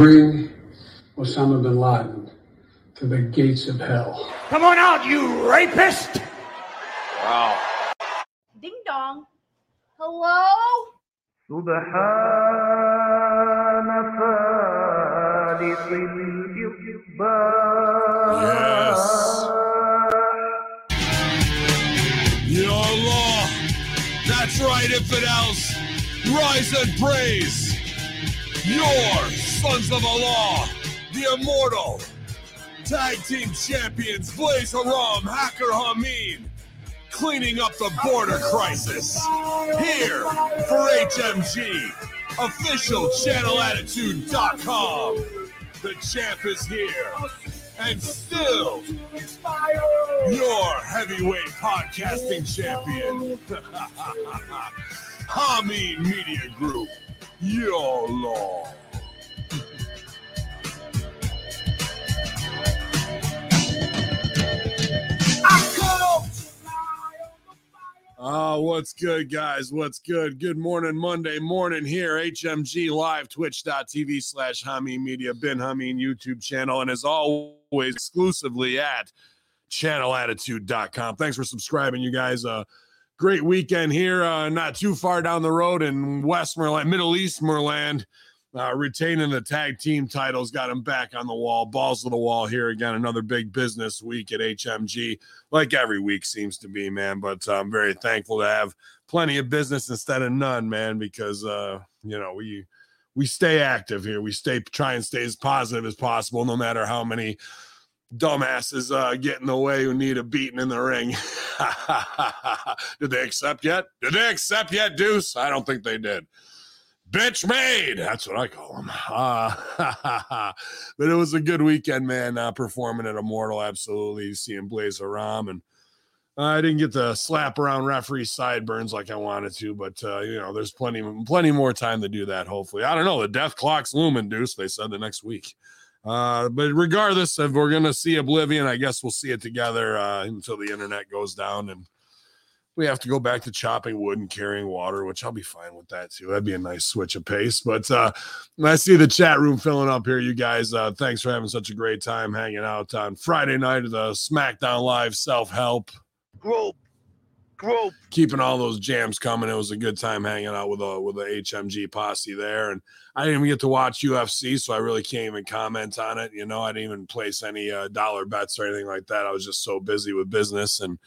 bring Osama bin Laden to the gates of hell. Come on out, you rapist! Wow. Ding dong. Hello? سبحان فالق الإصباح Your law. That's right, infidels. Rise and praise. Your sons of Allah, the immortal tag team champions Blaze Haram, Hacker Hamin, cleaning up the border crisis. Here for HMG, official channelattitude.com. The champ is here. And still, your heavyweight podcasting champion, Hamin Media Group. Your law. Ah, what's good, guys? What's good? Good morning, Monday morning here. HMG Live, twitch.tv slash Hamin Media, Bin Hamin YouTube channel, and as always, exclusively at channelattitude.com. Thanks for subscribing, you guys. Uh, great weekend here, uh, not too far down the road in West Merland, Middle Eastmoreland. Uh, retaining the tag team titles got him back on the wall, balls to the wall here again. Another big business week at HMG, like every week seems to be, man. But uh, I'm very thankful to have plenty of business instead of none, man, because uh, you know we we stay active here. We stay try and stay as positive as possible, no matter how many dumbasses uh, get in the way who need a beating in the ring. did they accept yet? Did they accept yet, Deuce? I don't think they did bitch made. That's what I call them. Uh, but it was a good weekend, man. Uh, performing at Immortal, absolutely. Seeing Blaze Ram, and uh, I didn't get to slap around referee sideburns like I wanted to, but uh, you know, there's plenty, plenty more time to do that. Hopefully, I don't know. The death clock's looming, Deuce. They said the next week. Uh, but regardless, if we're gonna see Oblivion, I guess we'll see it together uh, until the internet goes down and we have to go back to chopping wood and carrying water, which I'll be fine with that too. That'd be a nice switch of pace. But uh, I see the chat room filling up here, you guys. Uh, thanks for having such a great time hanging out on Friday night of the SmackDown Live self help group. Group. Keeping all those jams coming. It was a good time hanging out with a with the HMG posse there, and I didn't even get to watch UFC, so I really can't even comment on it. You know, I didn't even place any uh, dollar bets or anything like that. I was just so busy with business and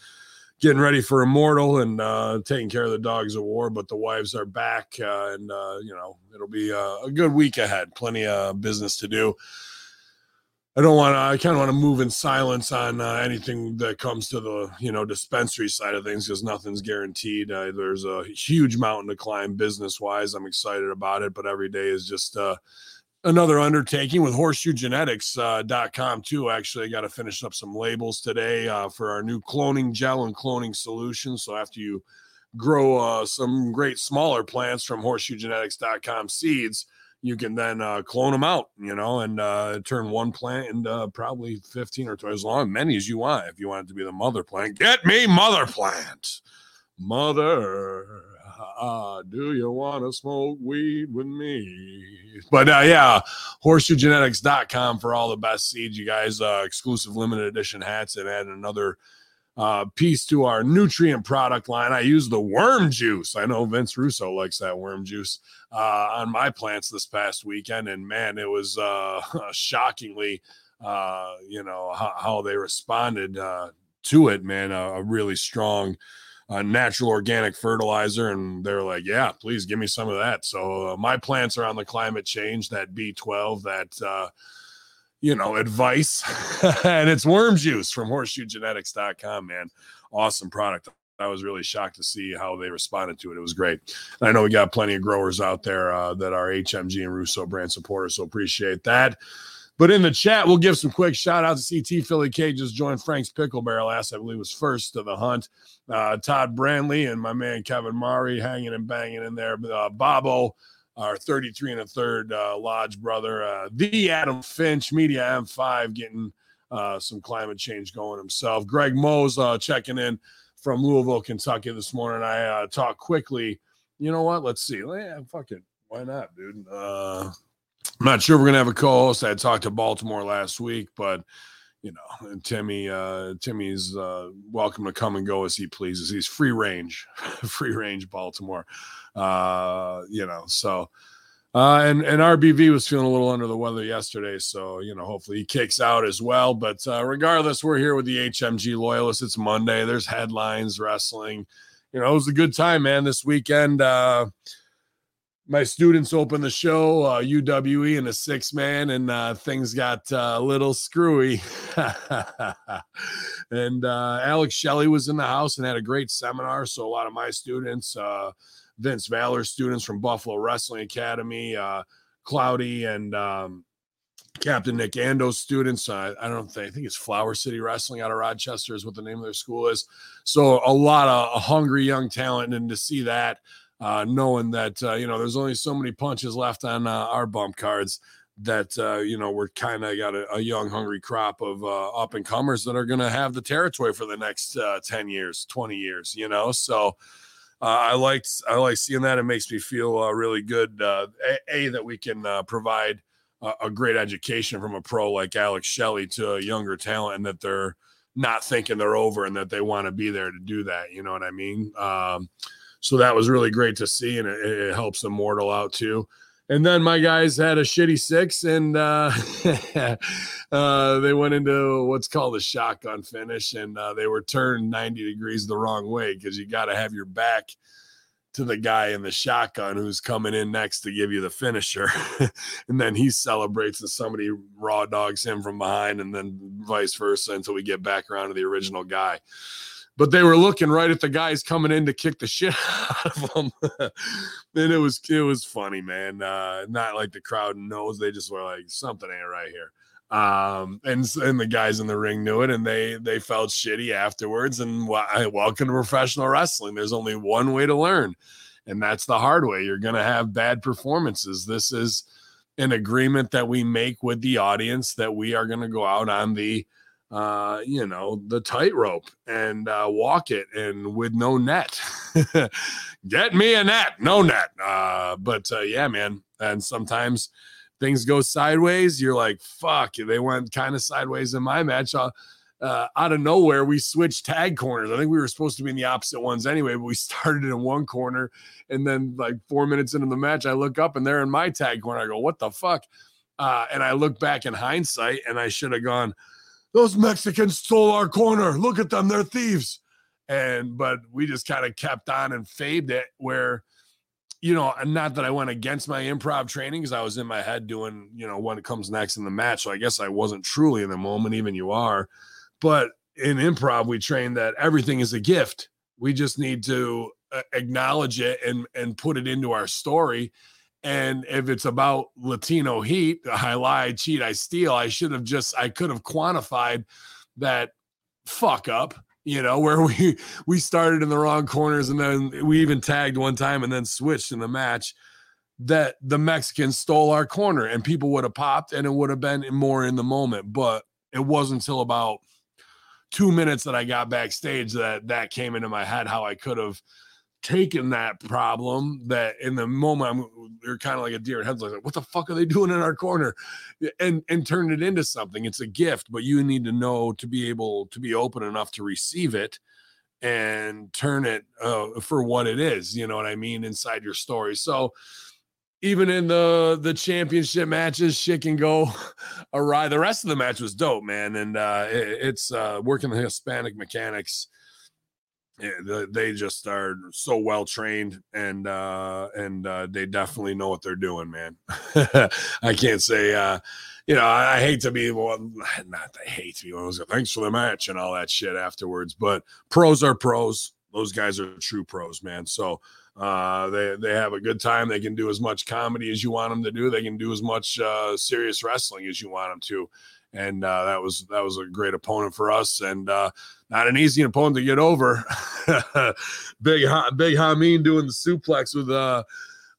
getting ready for Immortal and uh, taking care of the dogs of war. But the wives are back, uh, and uh, you know it'll be a, a, good week ahead. Plenty of business to do. I don't want to. I kind of want to move in silence on uh, anything that comes to the you know dispensary side of things because nothing's guaranteed. Uh, there's a huge mountain to climb business wise. I'm excited about it, but every day is just uh, another undertaking with horseshoegenetics.com uh, too. Actually, I got to finish up some labels today uh, for our new cloning gel and cloning solution. So after you grow uh, some great smaller plants from horseshoegenetics.com seeds, you can then uh, clone them out, you know, and uh, turn one plant into probably 15 or 20, as long many as you want. If you want it to be the mother plant, get me mother plant. Mother uh, do you want to smoke weed with me? But uh, yeah, horseshoegenetics.com for all the best seeds, you guys. Uh, exclusive limited edition hats and add another uh, piece to our nutrient product line. I use the worm juice. I know Vince Russo likes that worm juice uh, on my plants this past weekend, and man, it was uh, shockingly, uh, you know, how, how they responded uh, to it. Man, a really strong uh, natural organic fertilizer. And they're like, yeah, please give me some of that. So uh, my plants are on the climate change, that B12, that, uh, you know, advice. and it's worm juice from horseshoegenetics.com, man. Awesome product. I was really shocked to see how they responded to it. It was great. And I know we got plenty of growers out there uh, that are HMG and Russo brand supporters, so appreciate that. But in the chat, we'll give some quick shout outs. to CT Philly K just joined Frank's Pickle Barrel last, I believe was first to the hunt. Uh, Todd Brandley and my man Kevin Murray hanging and banging in there. Uh, Bobo, our 33 and a third uh, Lodge brother. Uh, the Adam Finch, Media M5, getting uh, some climate change going himself. Greg Mose uh, checking in from Louisville, Kentucky this morning. I talked quickly. You know what? Let's see. Yeah, fuck it. Why not, dude? I'm not sure we're gonna have a co-host. I talked to Baltimore last week, but you know, Timmy, uh, Timmy's uh, welcome to come and go as he pleases. He's free range, free range Baltimore. Uh, you know, so uh, and and RBV was feeling a little under the weather yesterday, so you know, hopefully he kicks out as well. But uh, regardless, we're here with the HMG loyalists. It's Monday. There's headlines, wrestling. You know, it was a good time, man. This weekend, uh, my students opened the show, uh, UWE, and a six man, and uh, things got uh, a little screwy. and uh, Alex Shelley was in the house and had a great seminar. So a lot of my students, uh, Vince Valor students from Buffalo Wrestling Academy, uh, Cloudy, and um, Captain Nick Ando's students. Uh, I don't think I think it's Flower City Wrestling out of Rochester is what the name of their school is. So a lot of hungry young talent, and to see that uh, knowing that uh, you know there's only so many punches left on uh, our bump cards that uh, you know we're kind of got a, a, young hungry crop of uh, up and comers that are going to have the territory for the next uh, 10 years 20 years you know? So i liked i like seeing that. It makes me feel really good a, a, that we can provide a, a, great education from a pro like alex shelley to a younger talent and that they're not thinking they're over and that they want to be there to do that you know what i mean? Um, so that was really great to see, and it, it helps Immortal out too. And then my guys had a shitty six, and uh, uh, they went into what's called a shotgun finish, and uh, they were turned 90 degrees the wrong way because you got to have your back to the guy in the shotgun who's coming in next to give you the finisher. and then he celebrates and somebody raw dogs him from behind, and then vice versa until we get back around to the original guy but they were looking right at the guys coming in to kick the shit out of them. and it was it was funny, man. Uh, not like the crowd knows; they just were like something ain't right here. Um, and and the guys in the ring knew it, and they they felt shitty afterwards. And I welcome to professional wrestling. There's only one way to learn, and that's the hard way. You're gonna have bad performances. This is an agreement that we make with the audience that we are going to go out on the uh, you know, the tightrope and uh, walk it and with no net. Get me a net, no net. Uh, but uh, yeah, man. And sometimes things go sideways. You're like, fuck, they went kind of sideways in my match. Uh, uh, out of nowhere, we switched tag corners. I think we were supposed to be in the opposite ones anyway, but we started in one corner. And then, like, four minutes into the match, I look up and they're in my tag corner. I go, what the fuck? Uh, and I look back in hindsight and I should have gone, those Mexicans stole our corner. Look at them, they're thieves. And but we just kind of kept on and faved it where, you know, and not that I went against my improv training because I was in my head doing, you know, what comes next in the match. So I guess I wasn't truly in the moment, even you are. But in improv, we train that everything is a gift. We just need to uh, acknowledge it and and put it into our story and if it's about Latino heat, I lie, I cheat, I steal, I should have just, I could have quantified that fuck up, you know, where we we started in the wrong corners and then we even tagged one time and then switched in the match that the Mexicans stole our corner and people would have popped and it would have been more in the moment. But it wasn't until about two minutes that I got backstage that that came into my head how I could have taken that problem that in the moment I'm, you're kind of like a deer in headlights like what the fuck are they doing in our corner? And and turn it into something. It's a gift but you need to know to be able to be open enough to receive it and turn it uh, for what it is you know what i mean inside your story. So even in the the championship matches shit can go awry. The rest of the match was dope man and uh it, it's uh working the hispanic mechanics they just are so well trained and uh and uh they definitely know what they're doing man. I can't say uh you know i, hate to be one not i hate to be one thanks for the match and all that shit afterwards but pros are pros. Those guys are true pros man. So uh they they have a good time. They can do as much comedy as you want them to do. They can do as much uh serious wrestling as you want them to and uh, that was that was a great opponent for us, and uh, not an easy opponent to get over. big big Hamin doing the suplex with uh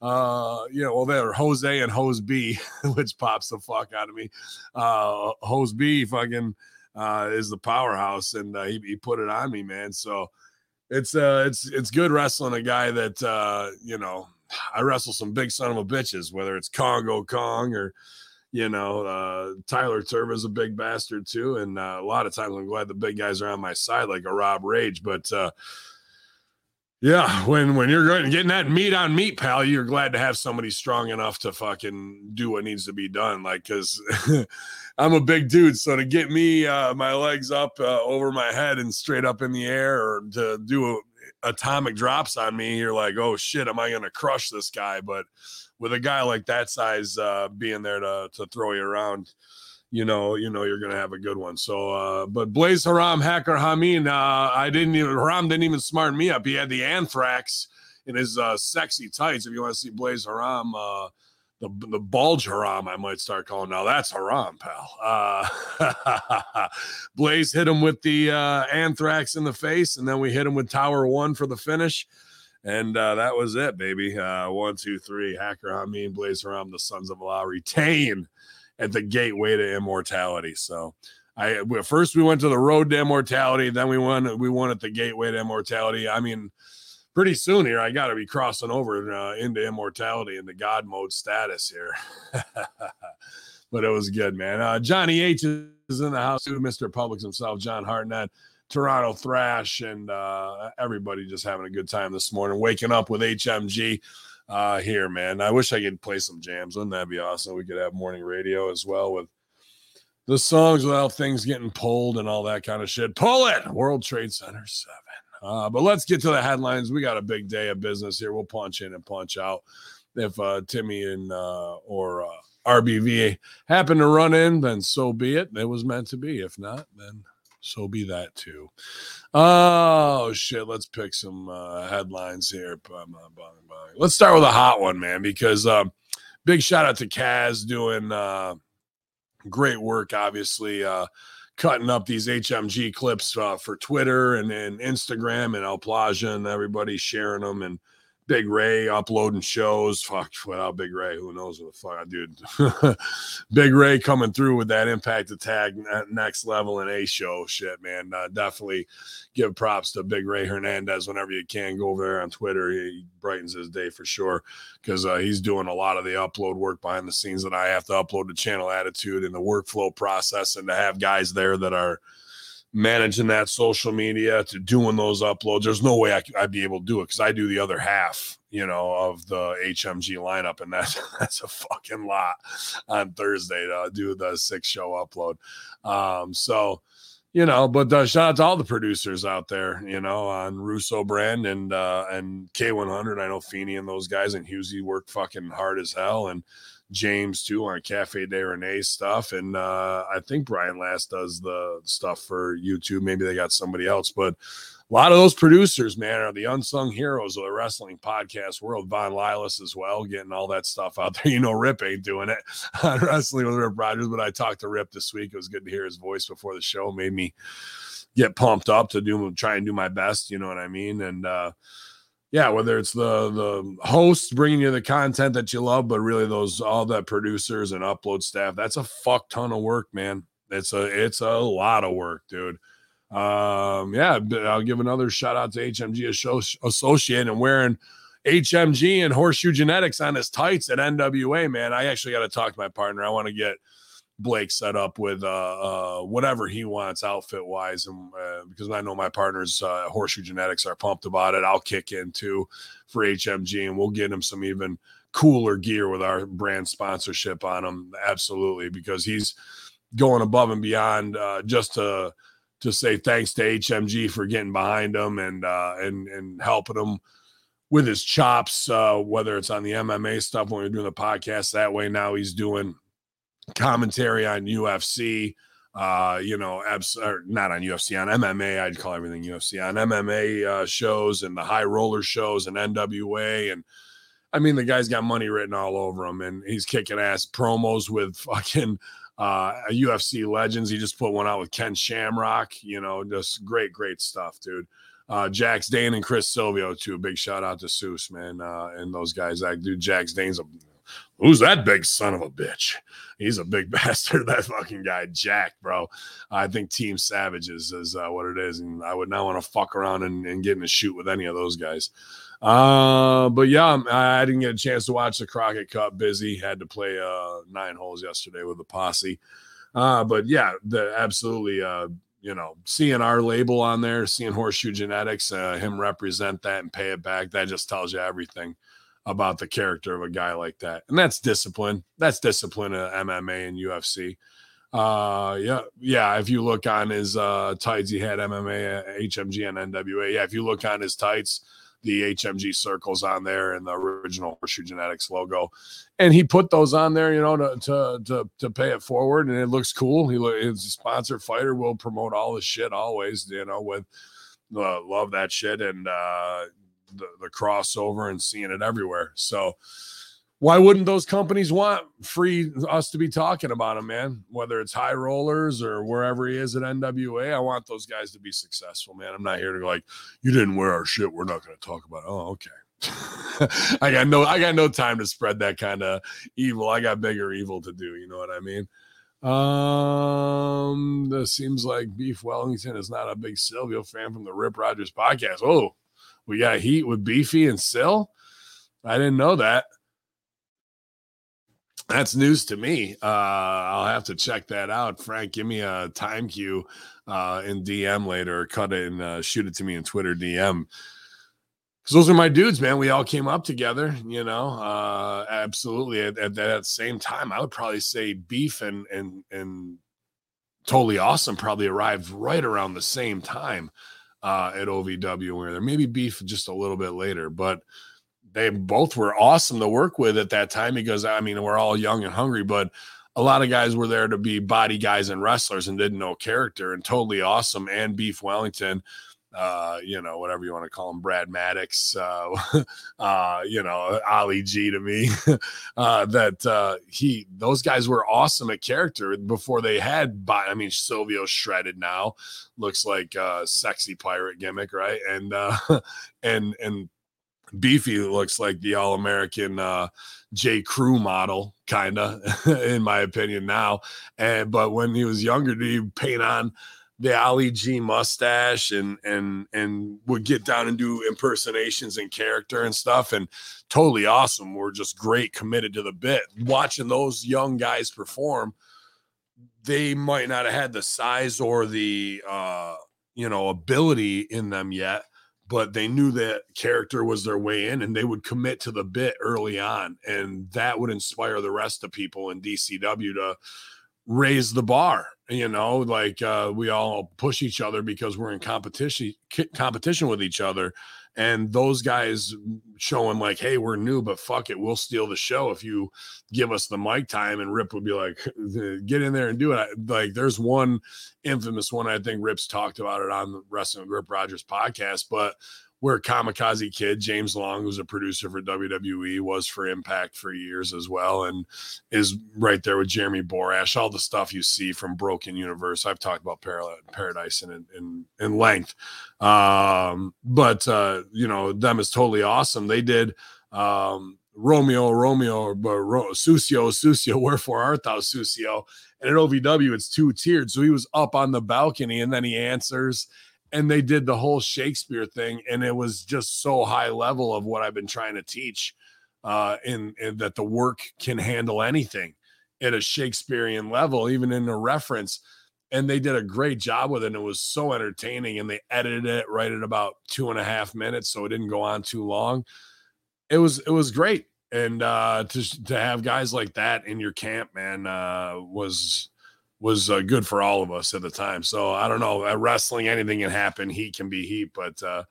uh you know well there Jose and Hose B, which pops the fuck out of me. Uh Hose B fucking uh is the powerhouse, and uh, he, he put it on me, man. So it's uh it's it's good wrestling a guy that uh you know I wrestle some big son of a bitches, whether it's Congo Kong or you know, uh, Tyler Turba's a big bastard too. And uh, a lot of times I'm glad the big guys are on my side, like a Rob Rage. But uh, yeah, when when you're going getting that meat on meat, pal, you're glad to have somebody strong enough to fucking do what needs to be done. Like, because I'm a big dude, so to get me uh, my legs up uh, over my head and straight up in the air, or to do a, atomic drops on me, you're like, oh shit, am I gonna crush this guy? But with a guy like that size uh, being there to to throw you around, you know, you know you're gonna have a good one. So, uh, but Blaze Haram Hacker Hamin, uh, I didn't even Haram didn't even smart me up. He had the anthrax in his uh, sexy tights. If you want to see Blaze Haram, uh, the the bulge Haram, I might start calling now. That's Haram, pal. Uh, Blaze hit him with the uh, anthrax in the face, and then we hit him with Tower One for the finish. And uh, that was it, baby. Uh, one, two, three. Hacker Hamin, Blaze Haram, the Sons of Allah retain at the gateway to immortality. So I first we went to the road to immortality, then we won we won at the gateway to immortality. I mean, pretty soon here I got to be crossing over uh, into immortality into God mode status here. but it was good, man. Uh, Johnny H is in the house too, Mr. Publix himself, John Hartnett. Toronto Thrash and uh, everybody just having a good time this morning, waking up with HMG uh, here, man. I wish I could play some jams. Wouldn't that be awesome? We could have morning radio as well with the songs without things getting pulled and all that kind of shit. Pull it, World Trade Center 7. Uh, but let's get to the headlines. We got a big day of business here. We'll punch in and punch out. If uh, Timmy and uh, or uh, RBV happen to run in, then so be it. It was meant to be. If not, then so be that too. Oh shit! Let's pick some uh, headlines here. Let's start with a hot one, man, because uh, big shout out to Kaz doing uh, great work. Obviously, uh, cutting up these HMG clips uh, for Twitter and, and Instagram and El Plaza and everybody sharing them and Big Ray uploading shows. Fuck, without Big Ray, who knows what the fuck, dude. Big Ray coming through with that impact attack next level in a show. Shit, man. Uh, definitely give props to Big Ray Hernandez whenever you can. Go over there on Twitter. He brightens his day for sure because uh, he's doing a lot of the upload work behind the scenes that I have to upload to Channel Attitude and the workflow process, and to have guys there that are managing that social media to doing those uploads. There's no way I, would be able to do it because I do the other half, you know, of the HMG lineup, and that's that's a fucking lot on Thursday to do the six show upload. Um, so you know, but uh, shout out to all the producers out there, you know, on Russo brand and uh and K100. I know Feeney and those guys and Husey work fucking hard as hell and James too on Cafe de Rene stuff. And uh, I think Brian Last does the stuff for YouTube. Maybe they got somebody else, but a lot of those producers, man, are the unsung heroes of the wrestling podcast world. Von Lilas as well, getting all that stuff out there. You know, Rip ain't doing it on wrestling with Rip Rogers, but I talked to Rip this week. It was good to hear his voice before the show. Made me get pumped up to do try and do my best. You know what I mean? And uh, yeah, whether it's the the hosts bringing you the content that you love, but really those all the producers and upload staff, that's a fuck ton of work, man. It's a it's a lot of work, dude. Um, yeah, I'll give another shout out to HMG Associate and wearing HMG and Horseshoe Genetics on his tights at NWA, man. I actually got to talk to my partner. I want to get Blake set up with uh, uh, whatever he wants outfit wise, and uh, because I know my partners uh, Horseshoe Genetics are pumped about it, I'll kick in too for HMG, and we'll get him some even cooler gear with our brand sponsorship on him. Absolutely, because he's going above and beyond uh, just to to say thanks to HMG for getting behind him and uh, and and helping him with his chops, whether it's on the MMA stuff when we're doing the podcast that way. Now he's doing commentary on UFC, uh, you know, abs- not on UFC, on MMA. I'd call everything UFC on MMA uh, shows and the high roller shows and NWA. And I mean, the guy's got money written all over him and he's kicking ass promos with fucking uh, UFC legends. He just put one out with Ken Shamrock, you know, just great, great stuff, dude. Uh, Jax Dane and Chris Silvio, too. Big shout out to Seuss, man, uh, and those guys. That dude, Jax Dane's a Who's that big son of a bitch? He's a big bastard. That fucking guy, Jack, bro. I think Team Savages is uh, what it is, and I would not want to fuck around and, and get in a shoot with any of those guys. Uh, but yeah, I'm- I I didn't get a chance to watch the Crockett Cup. Busy, had to play uh nine holes yesterday with the posse. Uh, but yeah, the absolutely uh you know, seeing our label on there, seeing Horseshoe Genetics, uh, him represent that and pay it back, that just tells you everything about the character of a guy like that. And that's discipline. That's discipline of MMA and UFC. Uh, yeah, yeah. If you look on his uh tights, he had MMA, HMG, and NWA. Yeah, if you look on his tights, the HMG circles on there and the original Horseshoe Genetics logo, and he put those on there, you know, to to to, to pay it forward, and it looks cool. He is a sponsored fighter. Will promote all his shit always, you know, with uh, love that shit and uh the, the crossover and seeing it everywhere. So why wouldn't those companies want free us to be talking about him, man? Whether it's high rollers or wherever he is at NWA, I want those guys to be successful, man. I'm not here to go like, you didn't wear our shit. We're not going to talk about it. Oh, okay. I got no, I got no time to spread that kind of evil. I got bigger evil to do. You know what I mean? Um, this seems like Beef Wellington is not a big Silvio fan from the Rip Rogers podcast. Oh, we got heat with Beefy and Sil. I didn't know that. That's news to me. Uh, I'll have to check that out. Frank, give me a time cue uh, in DM later, cut it and uh, shoot it to me in Twitter DM. Because those are my dudes, man. We all came up together, you know. Uh, absolutely. At, at that same time, I would probably say Beef and and and Totally Awesome probably arrived right around the same time uh, at OVW. We were there. Maybe Beef just a little bit later, but they both were awesome to work with at that time because I mean we're all young and hungry, but a lot of guys were there to be body guys and wrestlers and didn't know character and totally awesome. And Beef Wellington, uh, you know, whatever you want to call him, Brad Maddox, uh, uh, you know, Ali G to me, uh, that uh, he, those guys were awesome at character before they had. I mean, Silvio shredded now, looks like a sexy pirate gimmick, right? And, uh, and, and, Beefy looks like the All American uh, J. Crew model, kind of, in my opinion now. And but when he was younger, did he paint on the Ali G mustache and and and would get down and do impersonations and character and stuff, and totally awesome. We're just great, committed to the bit. Watching those young guys perform, they might not have had the size or the uh, you know ability in them yet but they knew that character was their way in and they would commit to the bit early on and that would inspire the rest of people in DCW to raise the bar you know like uh, we all push each other because we're in competition competition with each other and those guys showing like hey we're new but fuck it we'll steal the show if you give us the mic time and rip would be like get in there and do it. Like there's one infamous one i think rip's talked about it on the wrestling rip rogers podcast but where kamikaze kid james long who's a producer for wwe was for impact for years as well and is right there with jeremy borash. All the stuff you see from broken universe i've talked about Par- paradise in, in in length. Um but uh you know them is totally awesome. They did um romeo romeo but Ro- susio susio wherefore art thou susio and at ovw it's two tiered. So he was up on the balcony and then he answers and they did the whole shakespeare thing and it was just so high level of what i've been trying to teach uh in, in that the work can handle anything at a shakespearean level even in a reference and they did a great job with it. And it was so entertaining, and they edited it right at about two and a half minutes, so it didn't go on too long. It was it was great, and uh, to to have guys like that in your camp, man, uh, was was uh, good for all of us at the time. So I don't know, at wrestling, anything can happen. Heat can be heat, but uh,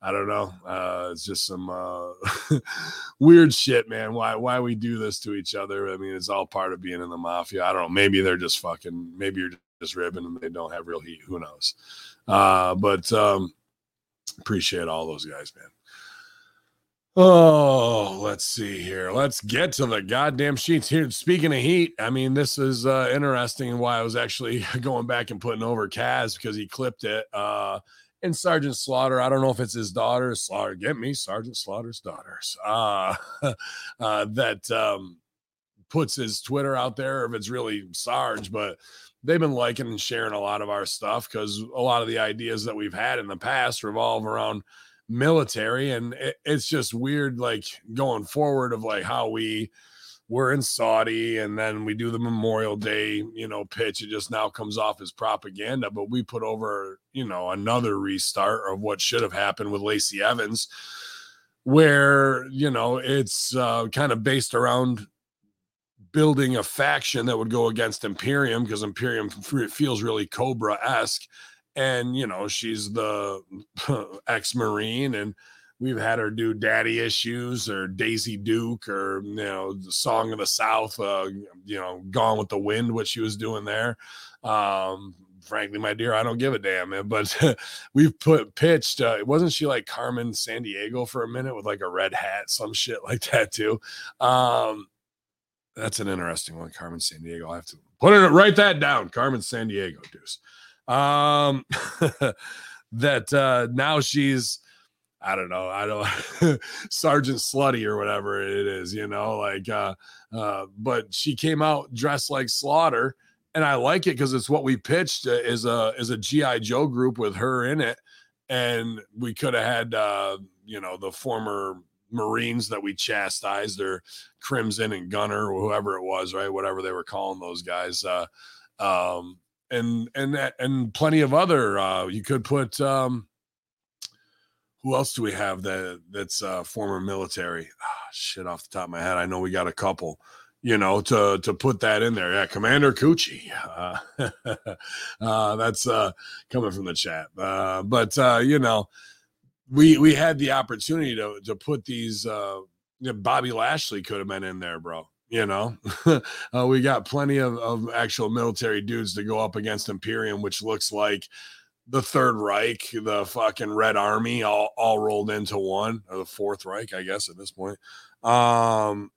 I don't know. Uh, it's just some uh, weird shit, man. Why why we do this to each other? I mean, it's all part of being in the mafia. I don't know. Maybe they're just fucking. Maybe you're just ribbing and they don't have real heat. Who knows? Uh, but um, appreciate all those guys, man. Oh, let's see here. Let's get to the goddamn sheets here. Speaking of heat, I mean, this is uh, interesting. Why I was actually going back and putting over Kaz because he clipped it. Uh, and Sergeant Slaughter, I don't know if it's his daughter, Slaughter, get me, Sergeant Slaughter's daughters. Uh, uh, that um, puts his Twitter out there if it's really Sarge, but they've been liking and sharing a lot of our stuff because a lot of the ideas that we've had in the past revolve around military and it, it's just weird like going forward of like how we were in Saudi and then we do the Memorial Day, you know, pitch. It just now comes off as propaganda, but we put over, you know, another restart of what should have happened with Lacey Evans, where, you know, it's uh, kind of based around building a faction that would go against Imperium because Imperium feels really Cobra esque. And, you know, she's the ex Marine and we've had her do daddy issues or Daisy Duke or, you know, the Song of the South, uh, you know, Gone with the Wind, what she was doing there. Um, frankly, my dear, I don't give a damn. man, But we've put pitched, uh, wasn't she like Carmen Sandiego for a minute with like a red hat, some shit like that too? Um, that's an interesting one, Carmen Sandiego. I have to put it write that down. Carmen Sandiego, Deuce. Um, that uh, now she's, I don't know, I don't Sergeant Slutty or whatever it is, you know, like, uh, uh, but she came out dressed like Slaughter, and I like it because it's what we pitched uh, is a is a GI Joe group with her in it, and we could have had, uh, you know, the former Marines that we chastised or Crimson and Gunner or whoever it was, right? Whatever they were calling those guys. Uh, um, and and and plenty of other. Uh, you could put. Um, who else do we have that that's uh, former military? Ah, shit, off the top of my head, I know we got a couple. You know, to to put that in there, yeah, Commander Coochie. Uh, uh, that's uh, coming from the chat, uh, but uh, you know, we we had the opportunity to to put these. Uh, Bobby Lashley could have been in there, bro. You know, uh, we got plenty of, of actual military dudes to go up against Imperium, which looks like the Third Reich, the fucking Red Army, all all rolled into one, or the Fourth Reich, I guess at this point. Um,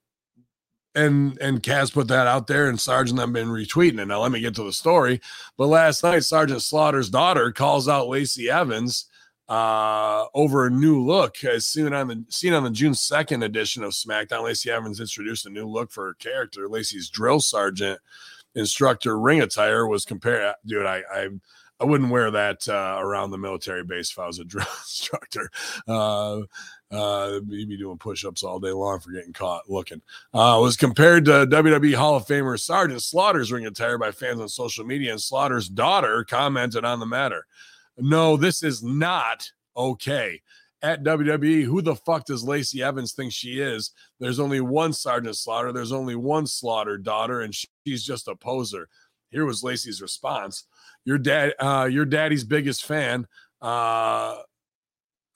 and and Kaz put that out there, and Sergeant them been retweeting it. Now let me get to the story. But last night, Sergeant Slaughter's daughter calls out Lacey Evans uh over a new look as seen on the seen on the June 2nd edition of SmackDown. Lacey Evans introduced a new look for her character. Lacey's drill sergeant instructor ring attire was compared. Dude, I I I wouldn't wear that uh, around the military base if I was a drill instructor. Uh, uh, you'd be doing push-ups all day long for getting caught looking. Uh, was compared to WWE Hall of Famer Sergeant Slaughter's ring attire by fans on social media, and Slaughter's daughter commented on the matter. No, this is not okay. At WWE, who the fuck does Lacey Evans think she is? There's only one Sergeant Slaughter. There's only one Slaughter daughter, and she's just a poser. Here was Lacey's response: Your dad, uh, your daddy's biggest fan. Uh,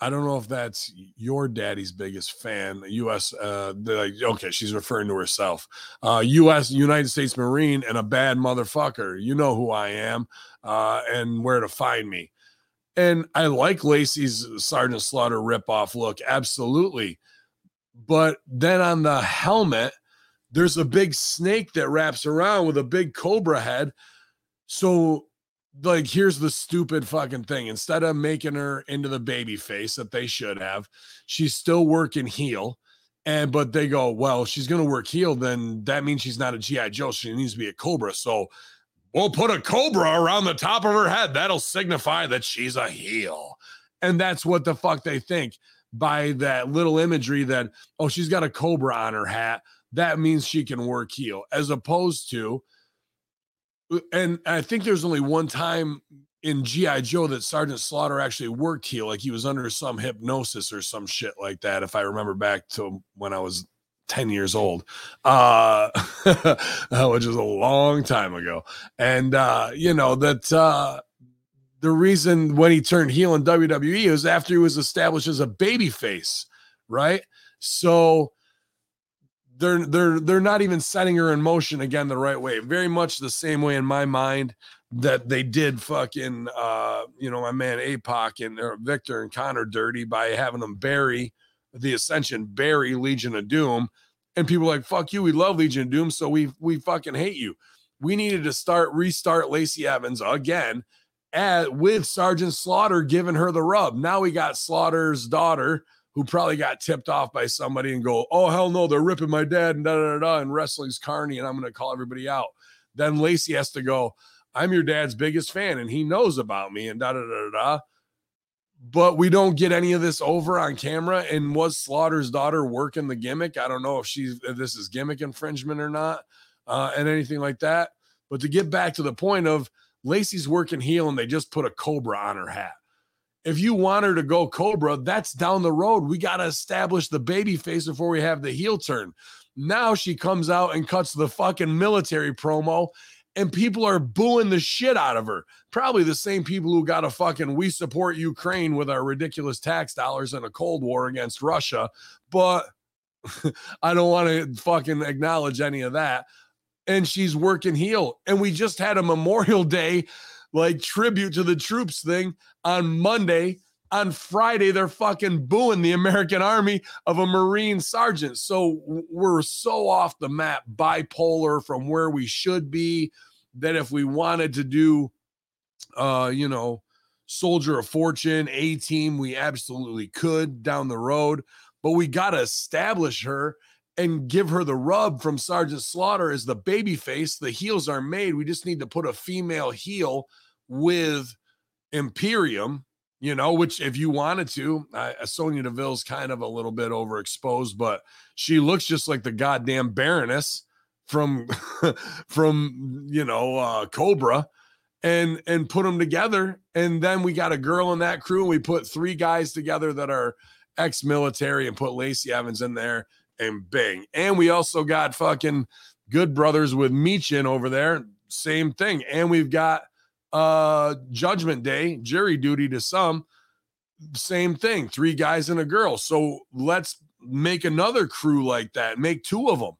I don't know if that's your daddy's biggest fan. U.S. Uh, the, okay, she's referring to herself. Uh, U.S. United States Marine and a bad motherfucker. You know who I am uh, and where to find me. And I like Lacey's Sergeant Slaughter ripoff look, absolutely. But then on the helmet, there's a big snake that wraps around with a big cobra head. So, like, here's the stupid fucking thing. Instead of making her into the baby face that they should have, she's still working heel. And but they go, well, she's gonna work heel, then that means she's not a GI Joe. She needs to be a Cobra. So we'll put a Cobra around the top of her head. That'll signify that she's a heel. And that's what the fuck they think by that little imagery that oh, she's got a Cobra on her hat. That means she can work heel, as opposed to and I think there's only one time in GI Joe that Sergeant Slaughter actually worked heel, like he was under some hypnosis or some shit like that. If I remember back to when I was 10 years old, uh, which is a long time ago. And, uh, you know, that, uh, the reason when he turned heel in WWE was after he was established as a baby face, right? So, they're they're they're not even setting her in motion again the right way. Very much the same way in my mind that they did fucking uh you know my man APOC and or Viktor and Konnor dirty by having them bury the Ascension, bury Legion of Doom, and people like fuck you, we love Legion of Doom, so we we fucking hate you. We needed to start restart Lacey Evans again at, with Sergeant Slaughter giving her the rub. Now we got Slaughter's daughter who probably got tipped off by somebody and go, oh, hell no, they're ripping my dad and da da da da, and wrestling's carny, and I'm going to call everybody out. Then Lacey has to go, I'm your dad's biggest fan, and he knows about me, and da da da da da. But we don't get any of this over on camera. And was Slaughter's daughter working the gimmick? I don't know if she's if this is gimmick infringement or not, uh, and anything like that. But to get back to the point of Lacey's working heel, and they just put a cobra on her hat if you want her to go Cobra, that's down the road. We got to establish the baby face before we have the heel turn. Now she comes out and cuts the fucking military promo, and people are booing the shit out of her. Probably the same people who got a fucking we support Ukraine with our ridiculous tax dollars in a Cold War against Russia. But I don't want to fucking acknowledge any of that. And she's working heel. And we just had a Memorial Day like tribute to the troops thing on Monday. On Friday, they're fucking booing the American Army of a Marine sergeant. So we're so off the map, bipolar from where we should be, that if we wanted to do, uh, you know, Soldier of Fortune, A team, we absolutely could down the road. But we got to establish her and give her the rub from Sergeant Slaughter as the baby face. The heels are made. We just need to put a female heel with Imperium, you know, which if you wanted to, uh, Sonya Deville's kind of a little bit overexposed, but she looks just like the goddamn Baroness from from you know uh Cobra and and put them together and then we got a girl in that crew and we put three guys together that are ex-military and put Lacey Evans in there and bang. And we also got fucking good brothers with Meechin over there, same thing. And we've got uh judgment day jury duty to some same thing three guys and a girl so let's make another crew like that make two of them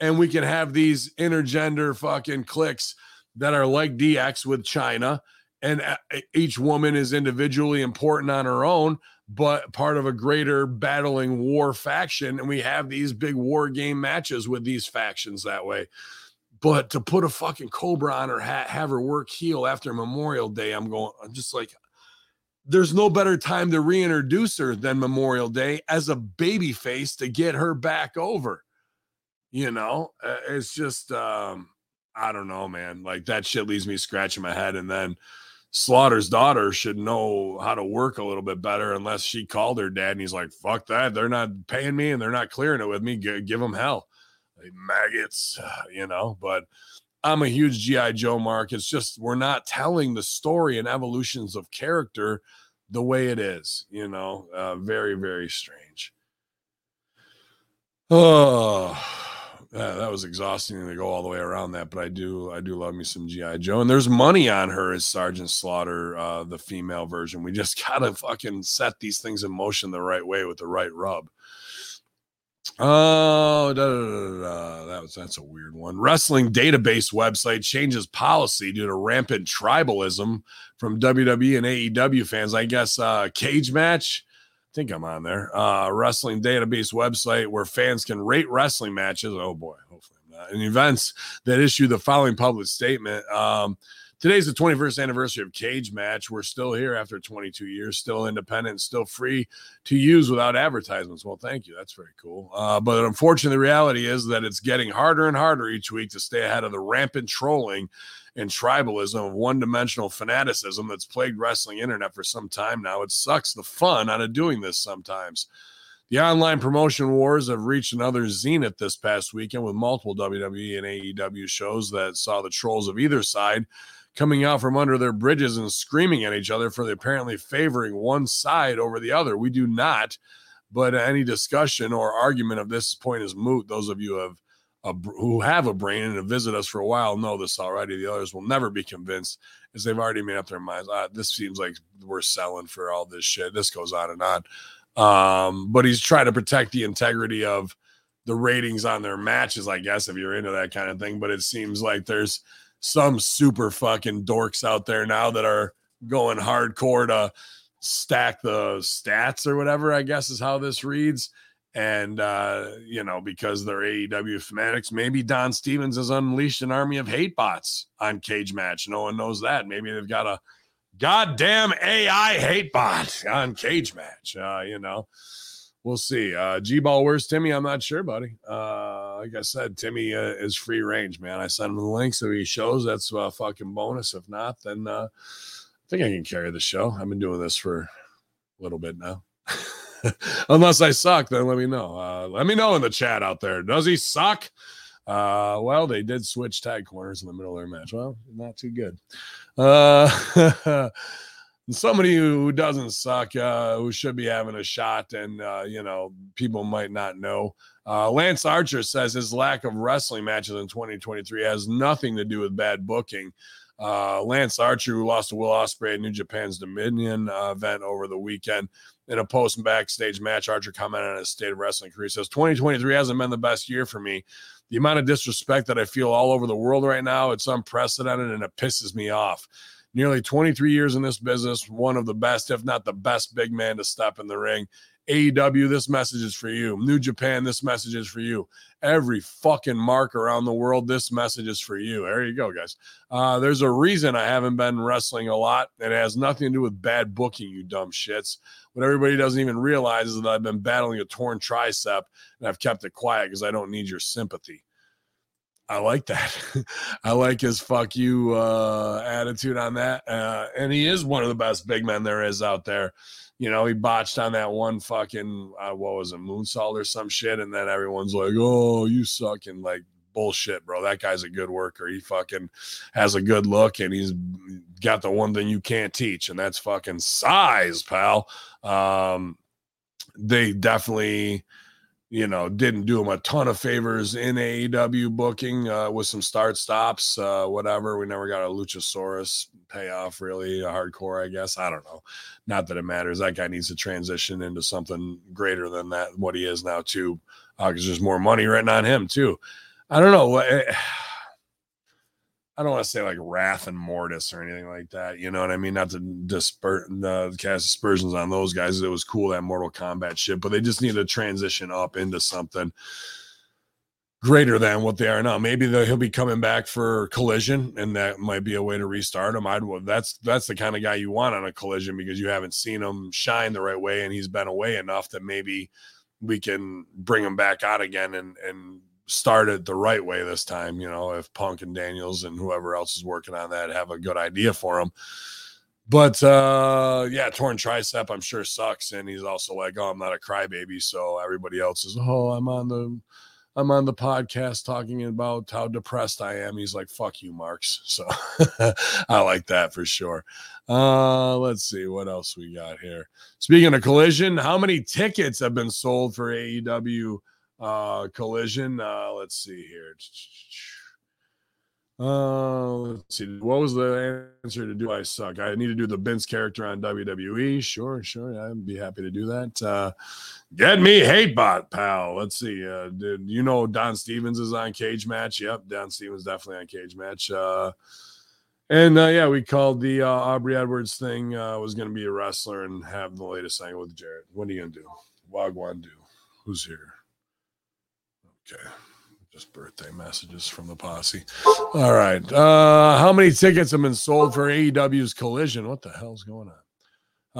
and we can have these intergender fucking cliques that are like dx with china and uh, each woman is individually important on her own but part of a greater battling war faction and we have these big war game matches with these factions that way but to put a fucking cobra on her hat, have her work heel after Memorial Day, I'm going, I'm just like, there's no better time to reintroduce her than Memorial Day as a baby face to get her back over. You know, uh, it's just, um, I don't know, man. Like that shit leaves me scratching my head. And then Slaughter's daughter should know how to work a little bit better unless she called her dad and he's like, fuck that. They're not paying me and they're not clearing it with me. G- give them hell like, maggots, you know, but I'm a huge G.I. Joe mark. It's just we're not telling the story and evolutions of character the way it is, you know. Uh, very, very strange. Oh, yeah, that was exhausting to go all the way around that, but I do, I do love me some GI Joe, and there's money on her as Sergeant Slaughter, uh, the female version. We just gotta fucking set these things in motion the right way with the right rub. Oh, da, da, da, that was that's a weird one. Wrestling database website changes policy due to rampant tribalism from WWE and AEW fans. I guess uh cage match. Think I'm on there. Uh wrestling database website where fans can rate wrestling matches. Oh boy, hopefully I'm not. And events that issue the following public statement. Um Today's the 21st anniversary of Cage Match. We're still here after 22 years, still independent, still free to use without advertisements. Well, thank you. That's very cool. Uh, but unfortunately, the reality is that it's getting harder and harder each week to stay ahead of the rampant trolling and tribalism of one dimensional fanaticism that's plagued wrestling internet for some time now. It sucks the fun out of doing this sometimes. The online promotion wars have reached another zenith this past weekend with multiple WWE and AEW shows that saw the trolls of either side coming out from under their bridges and screaming at each other for the apparently favoring one side over the other. We do not, but any discussion or argument of this point is moot. Those of you have a, who have a brain and have visited us for a while know this already. The others will never be convinced as they've already made up their minds. Ah, this seems like we're selling for all this shit. This goes on and on. Um, but he's trying to protect the integrity of the ratings on their matches, I guess, if you're into that kind of thing. But it seems like there's some super fucking dorks out there now that are going hardcore to stack the stats or whatever, I guess is how this reads. And, uh, you know, because they're AEW fanatics, maybe Don Stevens has unleashed an army of hate bots on Cage Match. No one knows that. Maybe they've got a goddamn AI hate bot on Cage Match, uh, you know. we'll see. Uh, G Ball, where's Timmy? I'm not sure, buddy. Uh, like I said, Timmy uh, is free range, man. I send him the link so he shows. That's a fucking bonus. If not, then uh, I think I can carry the show. I've been doing this for a little bit now. Unless I suck, then let me know. Uh, let me know in the chat out there. Does he suck? Uh, well, they did switch tag corners in the middle of their match. Well, not too good. Uh, somebody who doesn't suck, uh, who should be having a shot, and uh, you know, people might not know. Uh, Lance Archer says his lack of wrestling matches in 2023 has nothing to do with bad booking. Uh, Lance Archer, who lost to Will Ospreay at New Japan's Dominion uh, event over the weekend, in a post backstage match, Archer commented on his state of wrestling career. He says, 2023 hasn't been the best year for me. The amount of disrespect that I feel all over the world right now, it's unprecedented and it pisses me off. Nearly 23 years in this business, one of the best, if not the best, big man to step in the ring. AEW, this message is for you. New Japan, this message is for you. Every fucking mark around the world, this message is for you. There you go, guys. Uh, there's a reason I haven't been wrestling a lot. It has nothing to do with bad booking, you dumb shits. What everybody doesn't even realize is that I've been battling a torn tricep and I've kept it quiet because I don't need your sympathy. I like that. I like his fuck you uh, attitude on that. Uh, and he is one of the best big men there is out there. You know, he botched on that one fucking, uh, what was it, moonsault or some shit. And then everyone's like, oh, you suck. And like, bullshit, bro. That guy's a good worker. He fucking has a good look and he's got the one thing you can't teach, and that's fucking size, pal. Um, they definitely you know, didn't do him a ton of favors in AEW booking uh, with some start stops, uh, whatever. We never got a Luchasaurus payoff, really, hardcore, I guess. I don't know. Not that it matters. That guy needs to transition into something greater than that, what he is now, too, because uh, there's more money written on him, too. I don't know. I don't want to say like Wrath and Mortis or anything like that. You know what I mean? Not to disper uh, cast aspersions on those guys. It was cool that Mortal Kombat shit, but they just need to transition up into something greater than what they are now. Maybe he'll be coming back for Collision, and that might be a way to restart him. I'd that's that's the kind of guy you want on a Collision because you haven't seen him shine the right way, and he's been away enough that maybe we can bring him back out again and and started the right way this time. You know, if Punk and Daniels and whoever else is working on that have a good idea for him. But uh yeah, torn tricep, I'm sure sucks. And he's also like, Oh, I'm not a crybaby. So everybody else is, Oh, I'm on the I'm on the podcast talking about how depressed I am. He's like, fuck you, Marks. So I like that for sure. Uh, let's see what else we got here. Speaking of collision, how many tickets have been sold for AEW uh, collision. Uh, let's see here. Uh, let's see. What was the answer to do I suck? I need to do the Vince character on WWE. Sure, sure. I'd be happy to do that. Uh, get me hate bot, pal. Let's see. Uh, did you know Don Stevens is on Cage Match? Yep, Don Stevens definitely on Cage Match. Uh, and uh, yeah, we called the uh, Aubrey Edwards thing uh, was going to be a wrestler and have the latest angle with Jarrett. What are you going to do? Wagwan do? Who's here? Okay. Just birthday messages from the posse. All right. Uh, how many tickets have been sold for AEW's collision? What the hell's going on?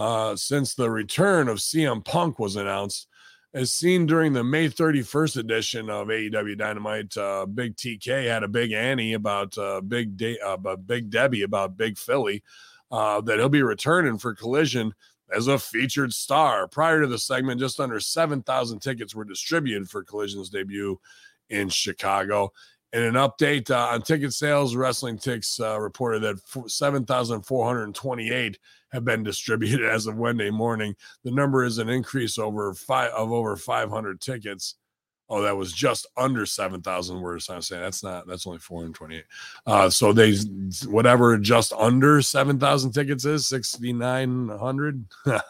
Uh, since the return of CM Punk was announced, as seen during the May 31st edition of AEW Dynamite, uh, Big TK had a big Annie about uh, Big De- uh, Big Debbie about Big Philly uh, that he'll be returning for Collision as a featured star. Prior to the segment, just under 7,000 tickets were distributed for Collision's debut in Chicago. In an update uh, on ticket sales, Wrestling Ticks uh, reported that 7,428 have been distributed as of Wednesday morning. The number is an increase over five of over 500 tickets Oh, that was just under 7,000 words. I'm saying that's not, that's only 428. Uh, so they, whatever just under 7,000 tickets is, 6,900.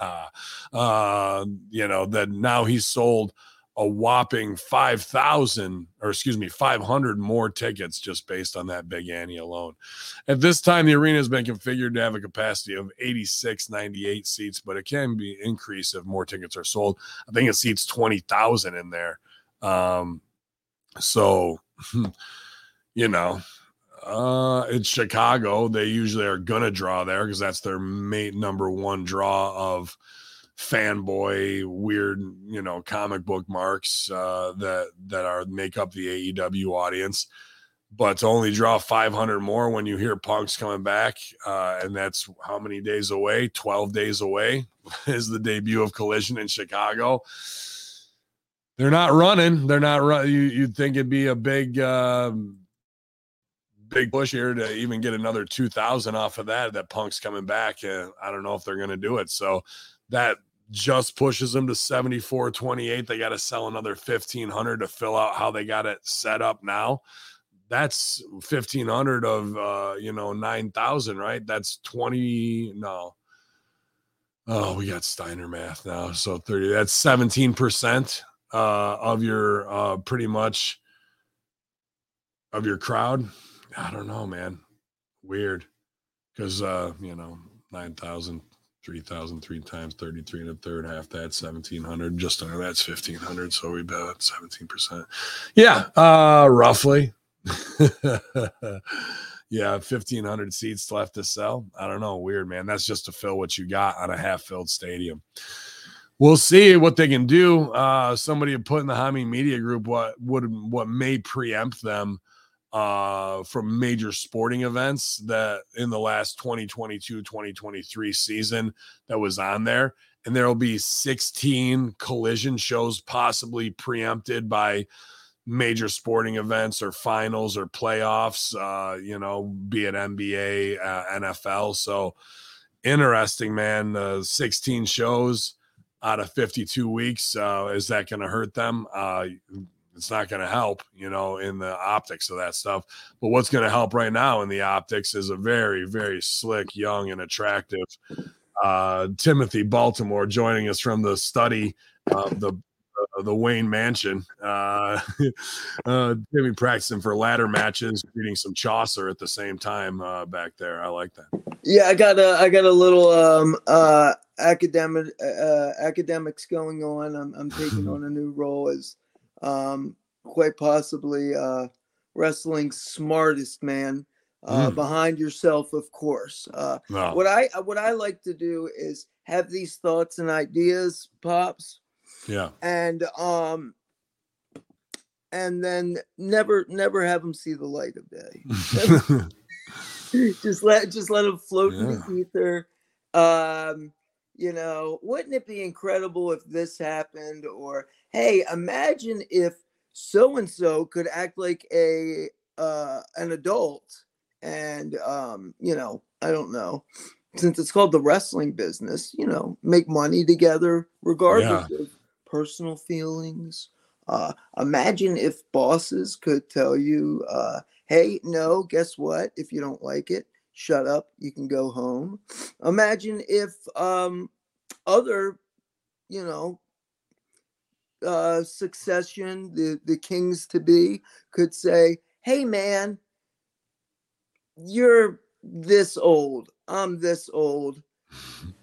uh, you know, that now he's sold a whopping 5,000 or excuse me, 500 more tickets just based on that Big Annie alone. At this time, the arena has been configured to have a capacity of 86, 98 seats, but it can be increased if more tickets are sold. I think it seats 20,000 in there. Um, so, you know, uh, it's Chicago. They usually are gonna draw there because that's their main number one draw of fanboy weird you know comic book marks uh that that are make up the AEW audience but to only draw 500 more when you hear punks coming back uh and that's how many days away 12 days away is the debut of collision in chicago they're not running. They're not run you, you'd think it'd be a big um big push here to even get another 2000 off of that that punk's coming back uh, i don't know if they're going to do it. So that just pushes them to 74 28 they got to sell another 1500 to fill out how they got it set up now. That's 1500 of uh you know 9000 right? That's 20 no. Oh we got steiner math now. So 30 that's 17% uh of your uh pretty much of your crowd? I don't know man. Weird. Because uh you know 9000 3000 three times 33 and a third half that's 1700 just under that's 1500 so we bet 17% yeah uh roughly. Yeah 1500 seats left to sell. I don't know weird man. That's just to fill what you got on a half filled stadium we'll see what they can do. Uh somebody put in the Hamin media group what would what may preempt them uh from major sporting events that in the last 2022 2023 season that was on there. And there'll be 16 collision shows possibly preempted by major sporting events or finals or playoffs uh you know be it nba uh, nfl so interesting man uh 16 shows out of 52 weeks uh is that going to hurt them uh it's not going to help, you know, in the optics of that stuff. But what's going to help right now in the optics is a very, very slick, young, and attractive uh, Timothy Baltimore joining us from the study of the the Wayne Mansion. Uh, uh, Timmy practicing for ladder matches, reading some Chaucer at the same time uh, back there. I like that. Yeah, I got a I got a little um uh academic uh academics going on. I'm I'm taking on a new role as um, quite possibly uh, wrestling smartest man uh, Mm. behind yourself, of course. Uh, Wow. what I what I like to do is have these thoughts and ideas, pops, Yeah. and um, and then never never have them see the light of day. just let just let them float in the ether. Um, you know, wouldn't it be incredible if this happened? Or hey, imagine if so and so could act like a uh an adult and um, you know, I don't know. Since it's called the wrestling business, you know, make money together regardless of personal feelings. Uh, imagine if bosses could tell you, uh, hey, no, guess what? If you don't like it, shut up. You can go home. Imagine if um, other, you know, uh, succession, the, the kings to be, could say, hey, man, you're this old. I'm this old.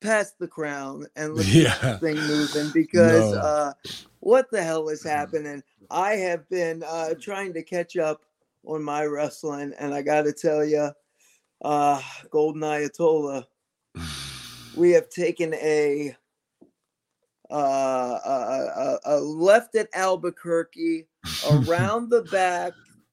Pass the crown and let's get Yeah. this thing moving because No. uh, what the hell is happening? I have been uh, trying to catch up on my wrestling, and I got to tell you, uh, Golden Ayatollah, we have taken a uh, a, a, a left at Albuquerque around the back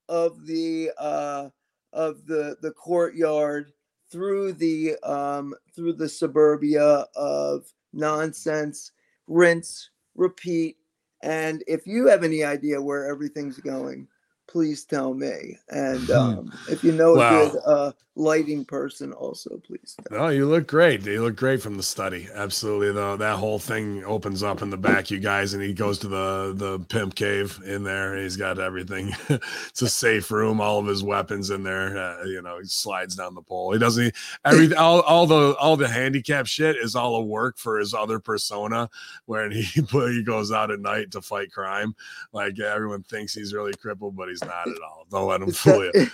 of the uh, of the the courtyard through the um, through the suburbia of nonsense, rinse, repeat. And if you have any idea where everything's going, please tell me. And um, if you know Wow. a good uh, lighting person, also please. Tell No, you look great. You look great from the study. Absolutely, though. That whole thing opens up in the back, you guys, and he goes to the the pimp cave in there. He's got everything. it's a safe room. All of his weapons in there. Uh, you know, he slides down the pole. He doesn't. Every all, all the all the handicap shit is all a work for his other persona, where he he goes out at night to fight crime. Like everyone thinks he's really crippled, but he's not at all. Don't let them fool you.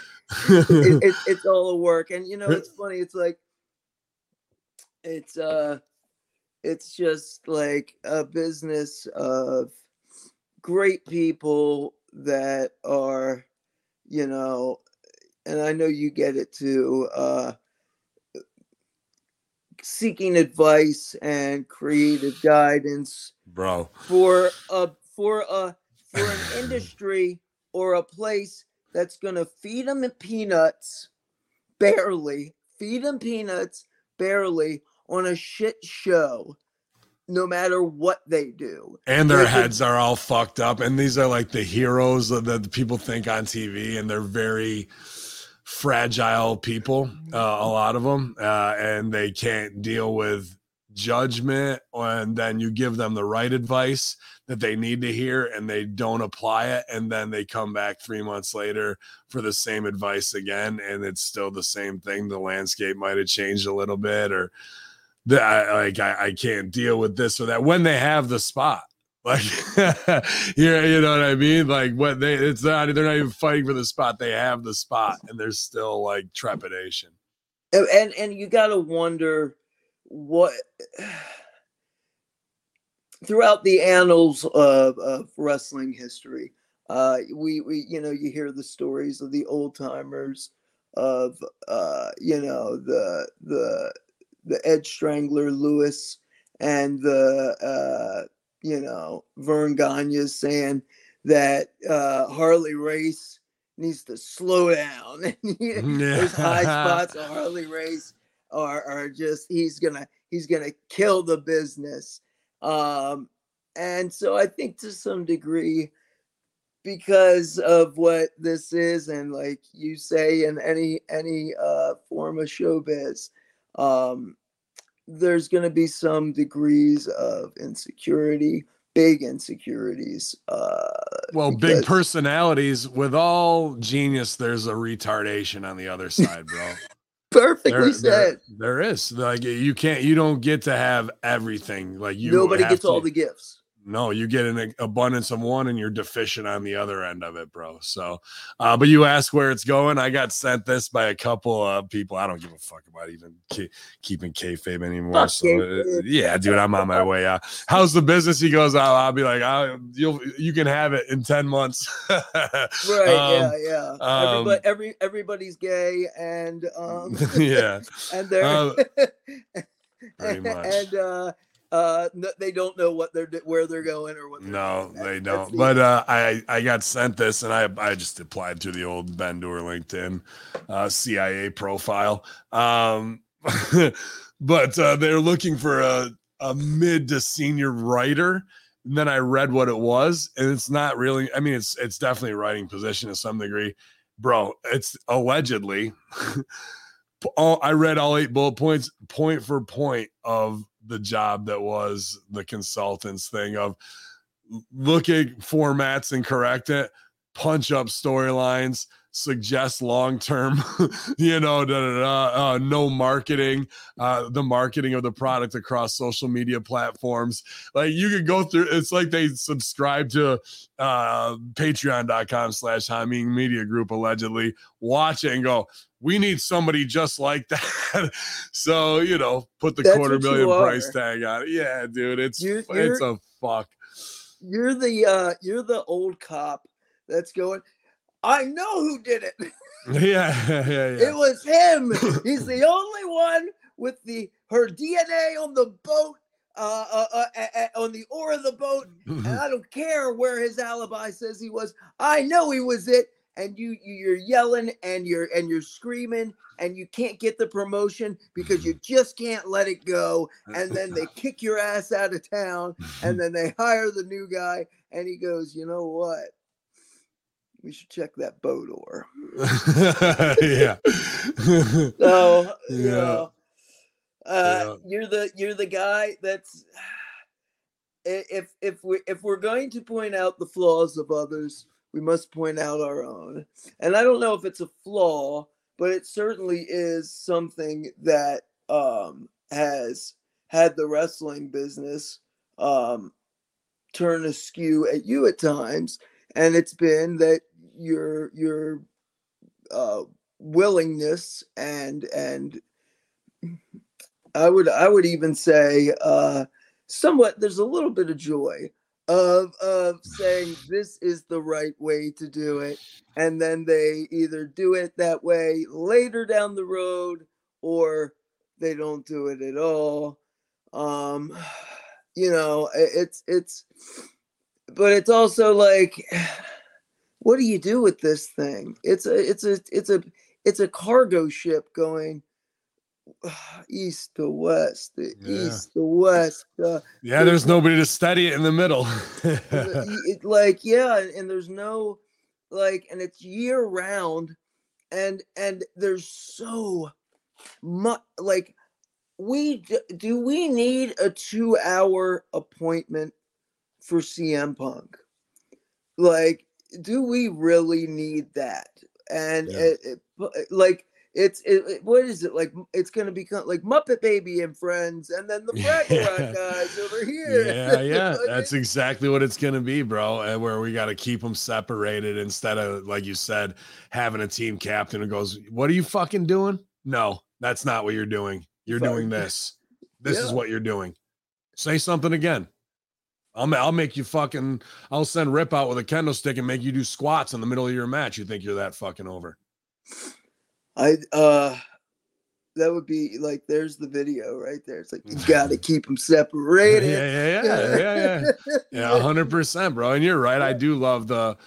it, it, it's all a work and you know it's funny it's like it's uh it's just like a business of great people that are you know and i know you get it too uh seeking advice and creative guidance bro. for a for a for an industry or a place that's gonna feed them peanuts barely feed them peanuts barely on a shit show no matter what they do And their Like, heads are all fucked up. And these are like the heroes that that people think on TV, and they're very fragile people, uh, a lot of them, uh, and they can't deal with judgment. And then you give them the right advice that they need to hear, and they don't apply it. And then they come back three months later for the same advice again, and it's still the same thing. The landscape might have changed a little bit, or the, I, like I, I can't deal with this or that when they have the spot. Like, you you know what I mean? Like, what they, it's not, they're not even fighting for the spot. They have the spot, and there's still like trepidation. and and, you got to wonder what throughout the annals of, of wrestling history uh we we you know you hear the stories of the old timers of uh you know the the the ed strangler lewis and the uh you know verne gagne saying that uh harley race needs to slow down. Those high spots of harley race are are just he's gonna he's gonna kill the business um and so i think to some degree because of what this is and like you say in any any uh form of showbiz um there's going to be some degrees of insecurity big insecurities uh Well, big personalities with all genius, there's a retardation on the other side, bro. Perfectly There- there- said there is like you can't, you don't get to have everything. Like you, nobody gets all the gifts No, you get an abundance of one and you're deficient on the other end of it, bro. So, uh, but you ask where it's going. I got sent this by a couple of people. I don't give a fuck about even ke- keeping kayfabe anymore. Fuck so, uh, kayfabe. yeah, dude, I'm on my way out. How's the business? He goes, I'll, I'll be like, I'll, you'll, you can have it in 10 months. right yeah Um, yeah um, everybody every everybody's gay and um yeah, and they're Uh, and uh uh no, they don't know what they're where they're going or what No, doing. They don't. But uh, I I got sent this, and I I just applied to the old Ben Doer LinkedIn uh, CIA profile. Um, but uh, they're looking for a a mid to senior writer. And then I read what it was, and it's not really. I mean, it's it's definitely a writing position to some degree, bro. It's allegedly. all I read all eight bullet points, point for point of the job that was the consultants thing of look at formats and correct it, punch up storylines, suggest long term, you know, da, da, da, uh, no marketing, uh, the marketing of the product across social media platforms. Like you could go through, it's like they subscribe to uh, patreon.com slash Hamin Media Group allegedly, watch it and go, we need somebody just like that. so, you know, put the That's quarter million price tag on it. Yeah, dude, it's You're- it's you're- a fuck. you're the uh you're the old cop that's going i know who did it Yeah, yeah, yeah. it was him he's the only one with the her dna on the boat uh, uh, uh, uh, uh, on the oar of the boat and I don't care where his alibi says he was. I know he was it. And you you- you're yelling and you're and you're screaming and you can't get the promotion because you just can't let it go. And then they kick your ass out of town and then they hire the new guy and he goes, you know what? We should check that boat oar. yeah. So you Yeah. know, uh, Yeah. you're the you're the guy that's if if we if we're going to point out the flaws of others, we must point out our own. And I don't know if it's a flaw, but it certainly is something that um, has had the wrestling business um, turn askew at you at times, and it's been that your your uh, willingness and and I would I would even say uh, somewhat there's a little bit of joy of of saying this is the right way to do it and then they either do it that way later down the road or they don't do it at all. Um, you know, it's it's, but it's also like, what do you do with this thing? It's a it's a it's a it's a cargo ship going east to west, Yeah. east to west. Uh, Yeah, there's nobody to steady it in the middle. it, like yeah and there's no like and it's year round and and there's so much like we do we need a two hour appointment for cm punk like do we really need that and Yeah. it, it, uh, like it's it, what is it like it's gonna become like muppet baby and friends and then the Rock Yeah. guys over here yeah, yeah, Like, that's exactly what it's gonna be, bro. And where we got to keep them separated instead of, like you said, having a team captain who goes, "What are you fucking doing?" No, that's not what you're doing. You're doing this. This is what you're doing. Say something again. I'll I'll make you fucking. I'll send Rip out with a kendo stick and make you do squats in the middle of your match. You think you're that fucking over? I uh that would be like there's the video right there. It's like you gotta keep them separated. yeah, yeah, yeah, yeah, yeah. Yeah, hundred percent, bro. And you're right. I do love the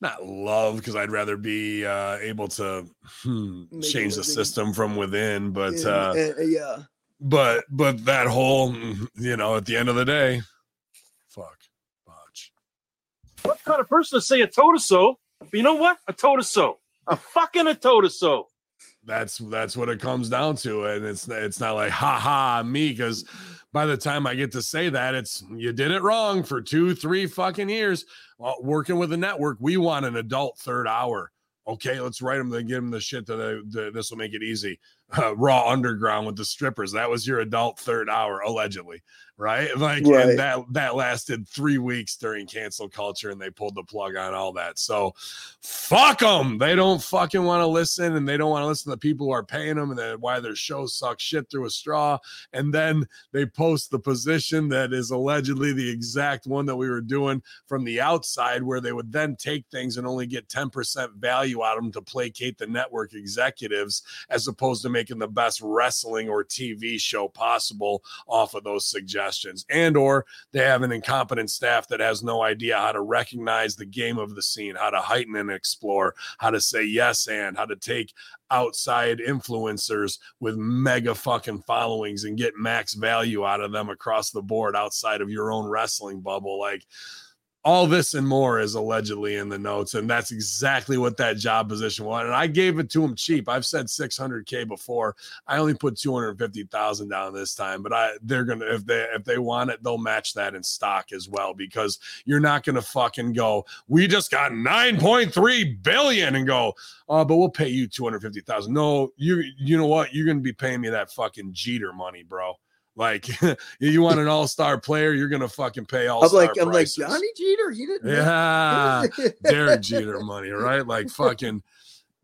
not love because I'd rather be uh able to hmm, change the system from within. But uh yeah. but but that whole mm, you know, at the end of the day. What kind of person to say a toe to so? But you know what? A toe to so. A fucking a toe to so. That's that's what it comes down to. And it's it's not like ha ha me, because by the time I get to say that, it's you did it wrong for two, three fucking years. Well, working with a network, we want an adult third hour. Okay, let's write them to give them the shit that they, the, this will make it easy. Uh, Raw Underground with the strippers. That was your adult third hour, allegedly, right? Like, Right. and that that lasted three weeks during cancel culture, and they pulled the plug on all that. So, fuck them. They don't fucking want to listen, and they don't want to listen to the people who are paying them, and that why their shows suck shit through a straw. And then they post the position that is allegedly the exact one that we were doing from the outside, where they would then take things and only get 10% value out of them to placate the network executives, as opposed to making the best wrestling or TV show possible off of those suggestions. And or they have an incompetent staff that has no idea how to recognize the game of the scene, how to heighten and explore, how to say yes and how to take outside influencers with mega fucking followings and get max value out of them across the board outside of your own wrestling bubble. Like all this and more is allegedly in the notes, and that's exactly what that job position was. And I gave it to him cheap. I've said 600k before. I only put 250,000 down this time, but I they're gonna if they if they want it, they'll match that in stock as well because you're not gonna fucking go. We just got 9.3 billion and go. Oh, but we'll pay you 250,000. No, you you know what? You're gonna be paying me that fucking Jeter money, bro. Like you want an all-star player, you're gonna fucking pay all. I'm like I'm like. Johnny Jeter. He didn't. Yeah, Derek Jeter money, right? Like fucking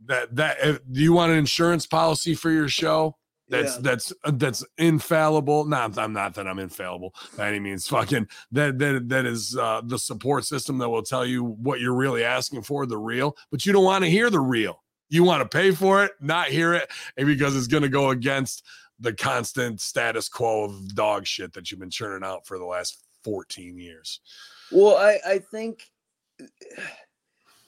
that. That uh, do you want an insurance policy for your show? That's Yeah. that's uh, that's infallible. Not I'm not that I'm infallible by any means. Fucking that that that is uh, the support system that will tell you what you're really asking for, the real. But you don't want to hear the real. You want to pay for it, not hear it, and because it's going to go against the constant status quo of dog shit that you've been churning out for the last 14 years. Well, I I think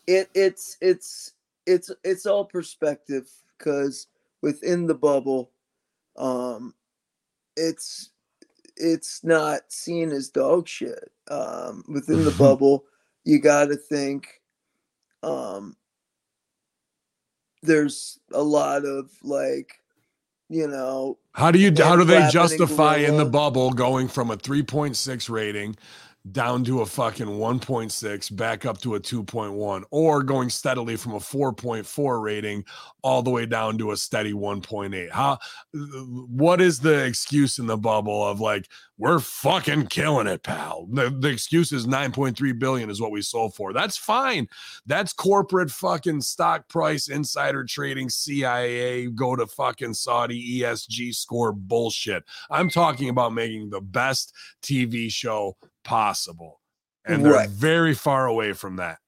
it it's it's it's it's all perspective because within the bubble, um, it's it's not seen as dog shit. Um, within the bubble, you got to think, um, there's a lot of like, you know, How do you how do they justify in the bubble going from a 3.6 rating down to a fucking 1.6 back up to a 2.1 or going steadily from a 4.4 rating all the way down to a steady 1.8 how what is the excuse in the bubble of like we're fucking killing it pal? The, the excuse is 9.3 billion is what we sold for. That's fine. That's corporate fucking stock price insider trading cia go to fucking saudi esg score bullshit. I'm talking about making the best tv show possible and they're Right. very far away from that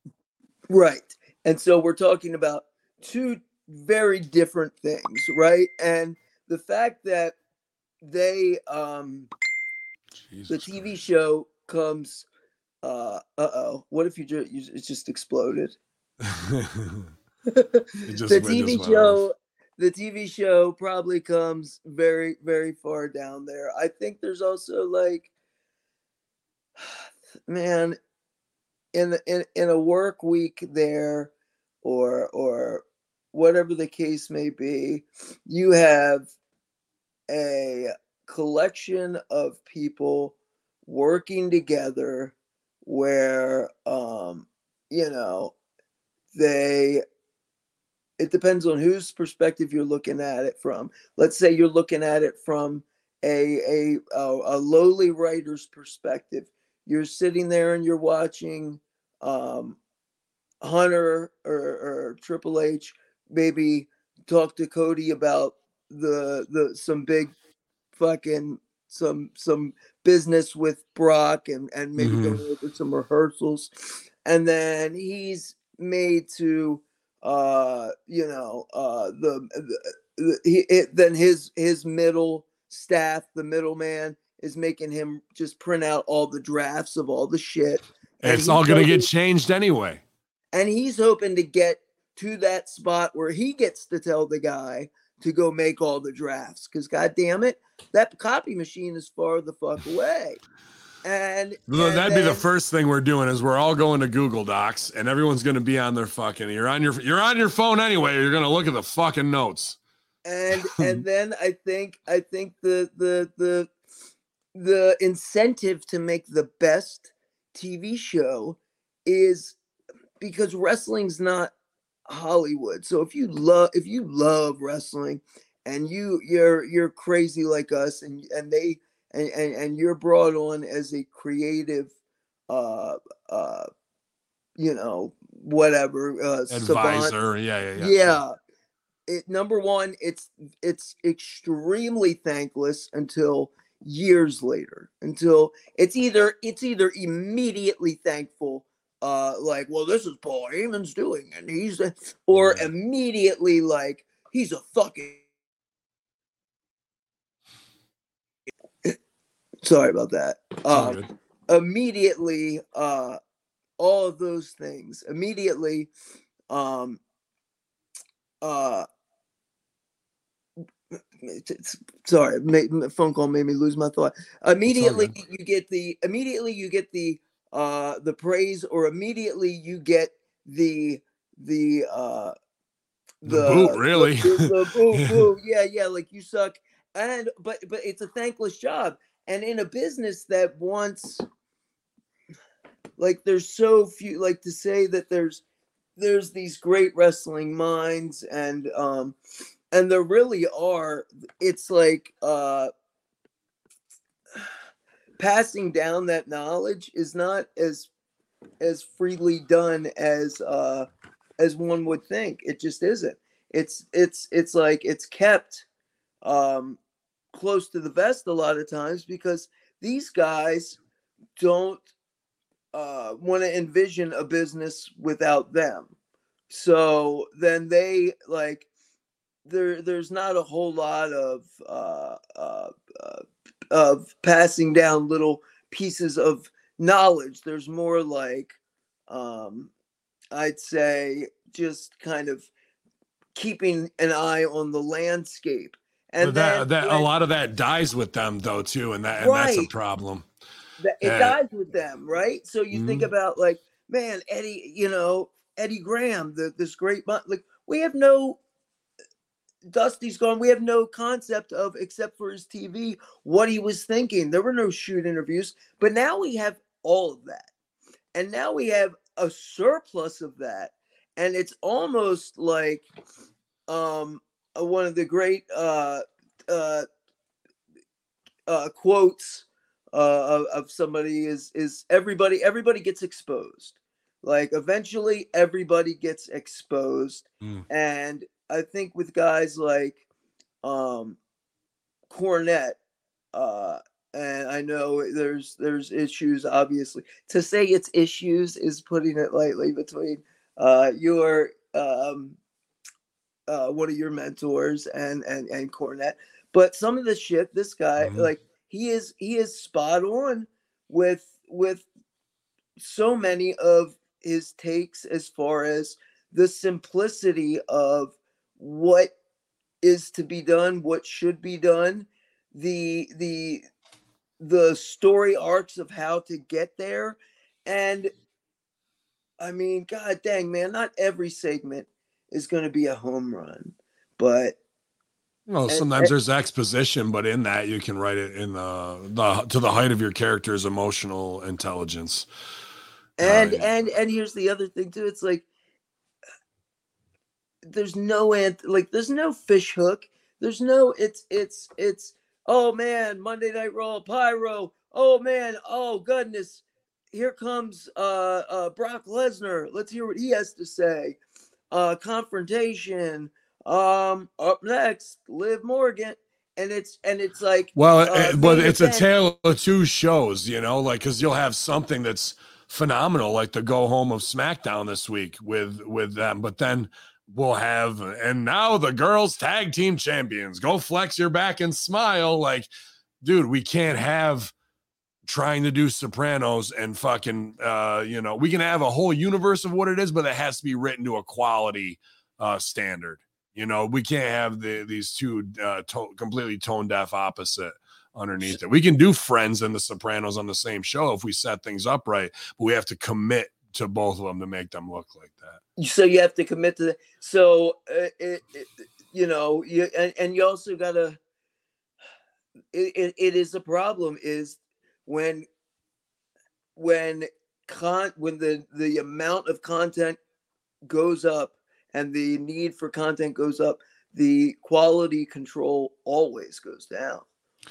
Right. And so we're talking about two very different things, right? And the fact that they um the TV Christ. show comes uh uh-oh what if you just you, it just exploded just- the it TV show the TV show probably comes very very far down there. I think there's also like man in in in a work week there or or whatever the case may be, you have a collection of people working together where um you know they it depends on whose perspective you're looking at it from. Let's say you're looking at it from a a a, a lowly writer's perspective you're sitting there and you're watching um hunter or, or triple h maybe talk to cody about the the some big fucking some some business with brock and and maybe Mhm. going over some rehearsals and then he's made to uh you know uh the, the, the he, it, then his his middle staff the middleman is making him just print out all the drafts of all the shit and it's all gonna get changed anyway. and he's hoping to get to that spot where he gets to tell the guy to go make all the drafts because god damn it that copy machine is far the fuck away and, Well, and That'd be the first thing we're doing is we're all going to Google Docs and everyone's gonna be on their fucking you're on your you're on your phone anyway. You're gonna look at the fucking notes. and and then I think I think the the the the incentive to make the best TV show is because wrestling's not Hollywood. So if you love if you love wrestling and you you're you're crazy like us and and they and and, and you're brought on as a creative uh uh you know whatever uh savant, Advisor. Yeah, yeah, yeah. yeah. It number one, it's it's extremely thankless until years later. Until it's either it's either immediately thankful, uh, like, well, this is Paul Heyman's doing, and he's or immediately like he's a fucking sorry about that. Um, immediately uh all of those things immediately um uh sorry phone call made me lose my thought. Immediately you get the immediately you get the uh the praise or immediately you get the the uh The boot, really. the, the boo Yeah. boo yeah yeah like you suck. And but but it's a thankless job. And in a business that wants like there's so few like to say that there's there's these great wrestling minds and um and there really are it's like uh passing down that knowledge is not as as freely done as uh as one would think it just isn't it's it's it's like it's kept um close to the vest a lot of times because these guys don't uh, want to envision a business without them. So then they like there. There's not a whole lot of uh, uh, uh, of passing down little pieces of knowledge. There's more like um, I'd say just kind of keeping an eye on the landscape. And that, that a lot of that dies with them though too, and that and that's a problem. that it Yeah. dies with them, right? So you think Mhm. about like, man, Eddie, you know, Eddie Graham, the, this great, like, we have no. Dusty's gone. We have no concept of, except for his TV, what he was thinking. There were no shoot interviews, but now we have all of that, and now we have a surplus of that, and it's almost like, um, uh, one of the great uh, uh, uh, quotes uh, of, of somebody is is everybody everybody gets exposed like eventually everybody gets exposed Mm. and i think with guys like um cornette uh and i know there's there's issues obviously to say it's issues is putting it lightly between uh your um uh one of your mentors and and and cornette But some of the shit, this guy, Mhm. like he is, he is spot on with with so many of his takes as far as the simplicity of what is to be done, what should be done, the the the story arcs of how to get there, and I mean, god dang man, not every segment is going to be a home run, but Well, And- sometimes and- there's exposition, but in that you can write it in the the to the height of your character's emotional intelligence. and yeah. and and here's the other thing too it's like there's no ant like there's no fish hook. There's no it's it's it's oh man monday night raw pyro. Oh man oh goodness. Here comes uh uh brock lesnar. Let's hear what he has to say. Uh confrontation. Um up next liv morgan. And it's and it's like Well, uh, but main it's a tale of two shows, you know, like because you'll have something that's phenomenal, like the go home of SmackDown this week with with them, but then we'll have and now the girls tag team champions. Go flex your back and smile, like, dude, we can't have trying to do Sopranos and fucking, uh, you know, we can have a whole universe of what it is, but it has to be written to a quality uh standard. You know, we can't have the, these two uh, to- completely tone deaf opposite underneath it. We can do Friends and The Sopranos on the same show if we set things up right, but we have to commit to both of them to make them look like that. So you have to commit to that so uh, it, it, you know you and, and you also gotta it, it, it is a problem is when when con when the the amount of content goes up and the need for content goes up the quality control always goes down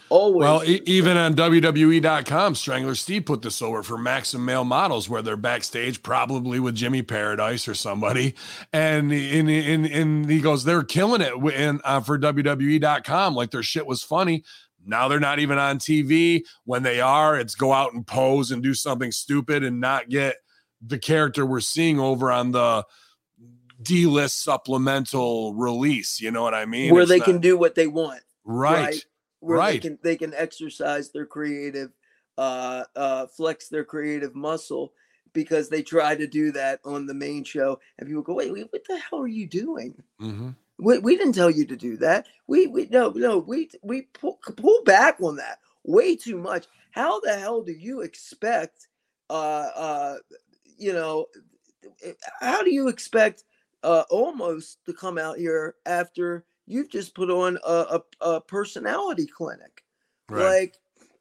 always Well, e- even on WWE.com, Strangler Steve put this over for Maximum Male Models where they're backstage, probably with Jimmy Paradise or somebody, and and and, and he goes, they're killing it in uh, for WWE.com, like their shit was funny. Now they're not even on TV. When they are, it's go out and pose and do something stupid and not get the character we're seeing over on the D-list supplemental release. You know what I mean? where It's they not- can do what they want right. Where they can they can exercise their creative uh uh flex their creative muscle because they try to do that on the main show and people go wait, wait what the hell are you doing? Mhm. we, we didn't tell you to do that. We we no no we we pull, pull back on that way too much. How the hell do you expect uh uh you know eh, how do you expect uh Omos to come out here after you've just put on a, a, a personality clinic Right. like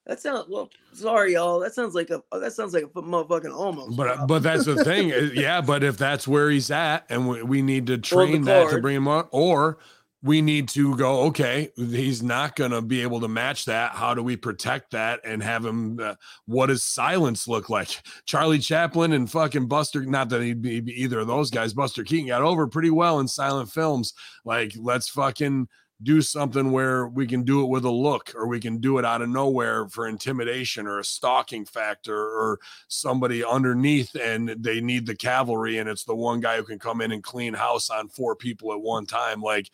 that sounds well sorry y'all that sounds like a that sounds like a motherfucking Omos But drop. but that's the thing, yeah. But if that's where he's at, and we, we need to train that to bring him on, or we need to go, okay, he's not going to be able to match that. How do we protect that and have him? Uh, what does silence look like? Charlie Chaplin and fucking Buster. Not that he'd be, be either of those guys. Buster Keaton got over pretty well in silent films. Like let's fucking do something where we can do it with a look or we can do it out of nowhere for intimidation or a stalking factor or somebody underneath and they need the cavalry and it's the one guy who can come in and clean house on four people at one time like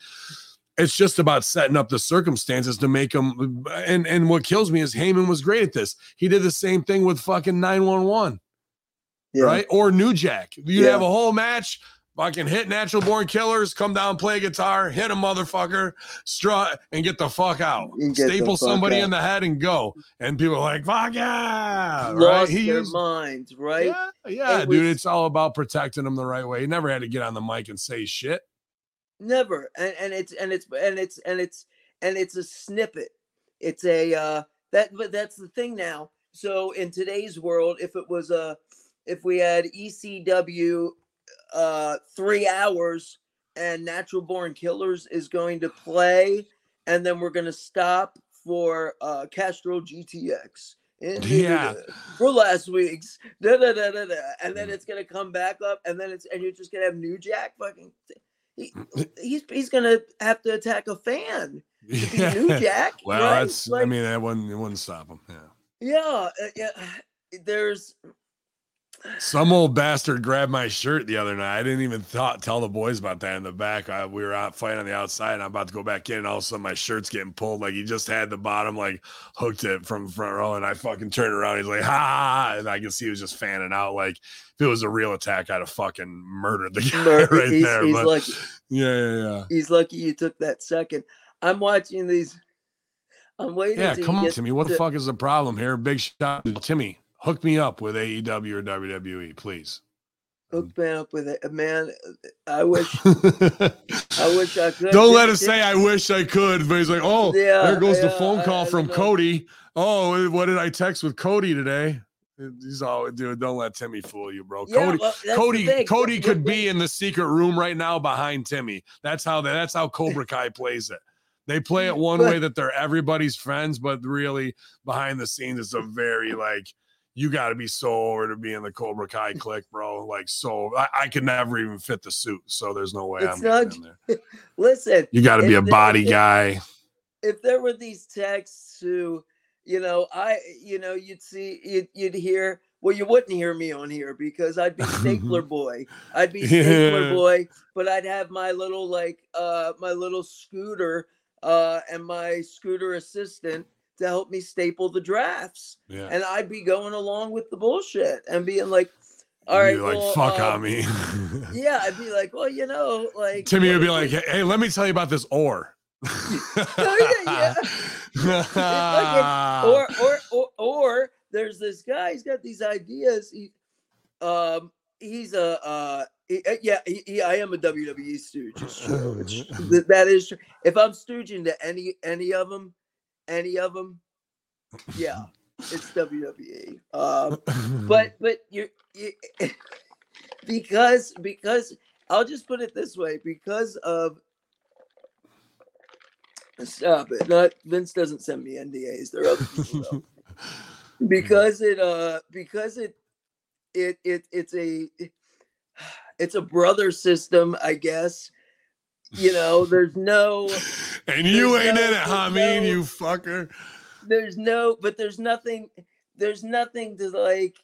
it's just about setting up the circumstances to make them and and what kills me is Heyman was great at this he did the same thing with fucking 911 Yeah. right or New Jack you'd Yeah. have a whole match fucking hit natural born killers come down play guitar hit a motherfucker strut and get the fuck out. And get the staple fuck somebody out. in the head and go. And people are like fuck yeah! Right? Lost he their is minds right? Yeah, yeah It dude was- it's all about protecting them the right way. He never had to get on the mic and say shit. Never. And, and it's and it's and it's and it's and it's a snippet. It's a uh that but that's the thing now. So in today's world if it was a if we had ecw uh three hours and natural born killers is going to play and then we're going to stop for uh castrol gtx Yeah. for last week's da, da, da, da, da, and then Mm. it's gonna come back up and then it's and you're just gonna have new jack fucking he, he's he's gonna have to attack a fan to be new jack well right? that's i mean that wouldn't it wouldn't stop him yeah yeah, uh, yeah there's Some old bastard grabbed my shirt the other night. I didn't even thought tell the boys about that in the back. I, we were out fighting on the outside, and I'm about to go back in, and all of a sudden my shirt's getting pulled. Like he just had the bottom like hooked it from the front row, and I fucking turned around. He's like, ha, ha, ha," and I can see he was just fanning out. Like if it was a real attack, I'd have fucking murdered the guy Mur- right he's, there. he's but lucky. yeah, yeah, yeah. He's lucky you took that second. I'm watching these. I'm waiting. Yeah, come on, Timmy. What the fuck is the problem here? Big shot, to Timmy. Hook me up with AEW or WWE, please. Hook me up with it, man. I wish. I wish I could. Don't let us say I wish I could. But he's like, oh, Yeah, there goes the phone call I from don't. Cody. Oh, what did I text with Cody today? He's all, dude. Don't let Timmy fool you, bro. Yeah, Cody, well, Cody. Cody could be in the secret room right now behind Timmy. That's how that's how Cobra Kai plays it. They play it one way that they're everybody's friends, but really behind the scenes, it's a very like you got to be so over to be in the Cobra Kai clique, bro. Like so, I, I could never even fit the suit, so there's no way It's I'm not- in there. Listen, You got to be a body guy. if there were these texts who, you know, I, you know, you'd see, you'd, you'd hear. Well, you wouldn't hear me on here because I'd be Stapler Boy. I'd be Stapler Yeah. Boy, but I'd have my little like, uh, my little scooter, uh, and my scooter assistant to help me staple the drafts, Yeah. and I'd be going along with the bullshit and being like, all right, like well, fuck um, on me. Yeah, I'd be like, well, you know, like Timmy would be like, hey, let me tell you about this ore. yeah, or, or or or there's this guy. He's got these ideas. He, um, he's a uh, he- uh, yeah. He, he, I am a WWE stooge. It's true. It's, th- that is true. If I'm stooging to any any of them, any of them, yeah, it's WWE. Um, but but you, because because I'll just put it this way because of stop it. Not Vince doesn't send me NDAs. There are other people though. because it uh because it it it it's a it's a brother system, I guess. You know, there's no and you ain't no- in it, there's no- you fucker. there's no but there's nothing there's nothing to like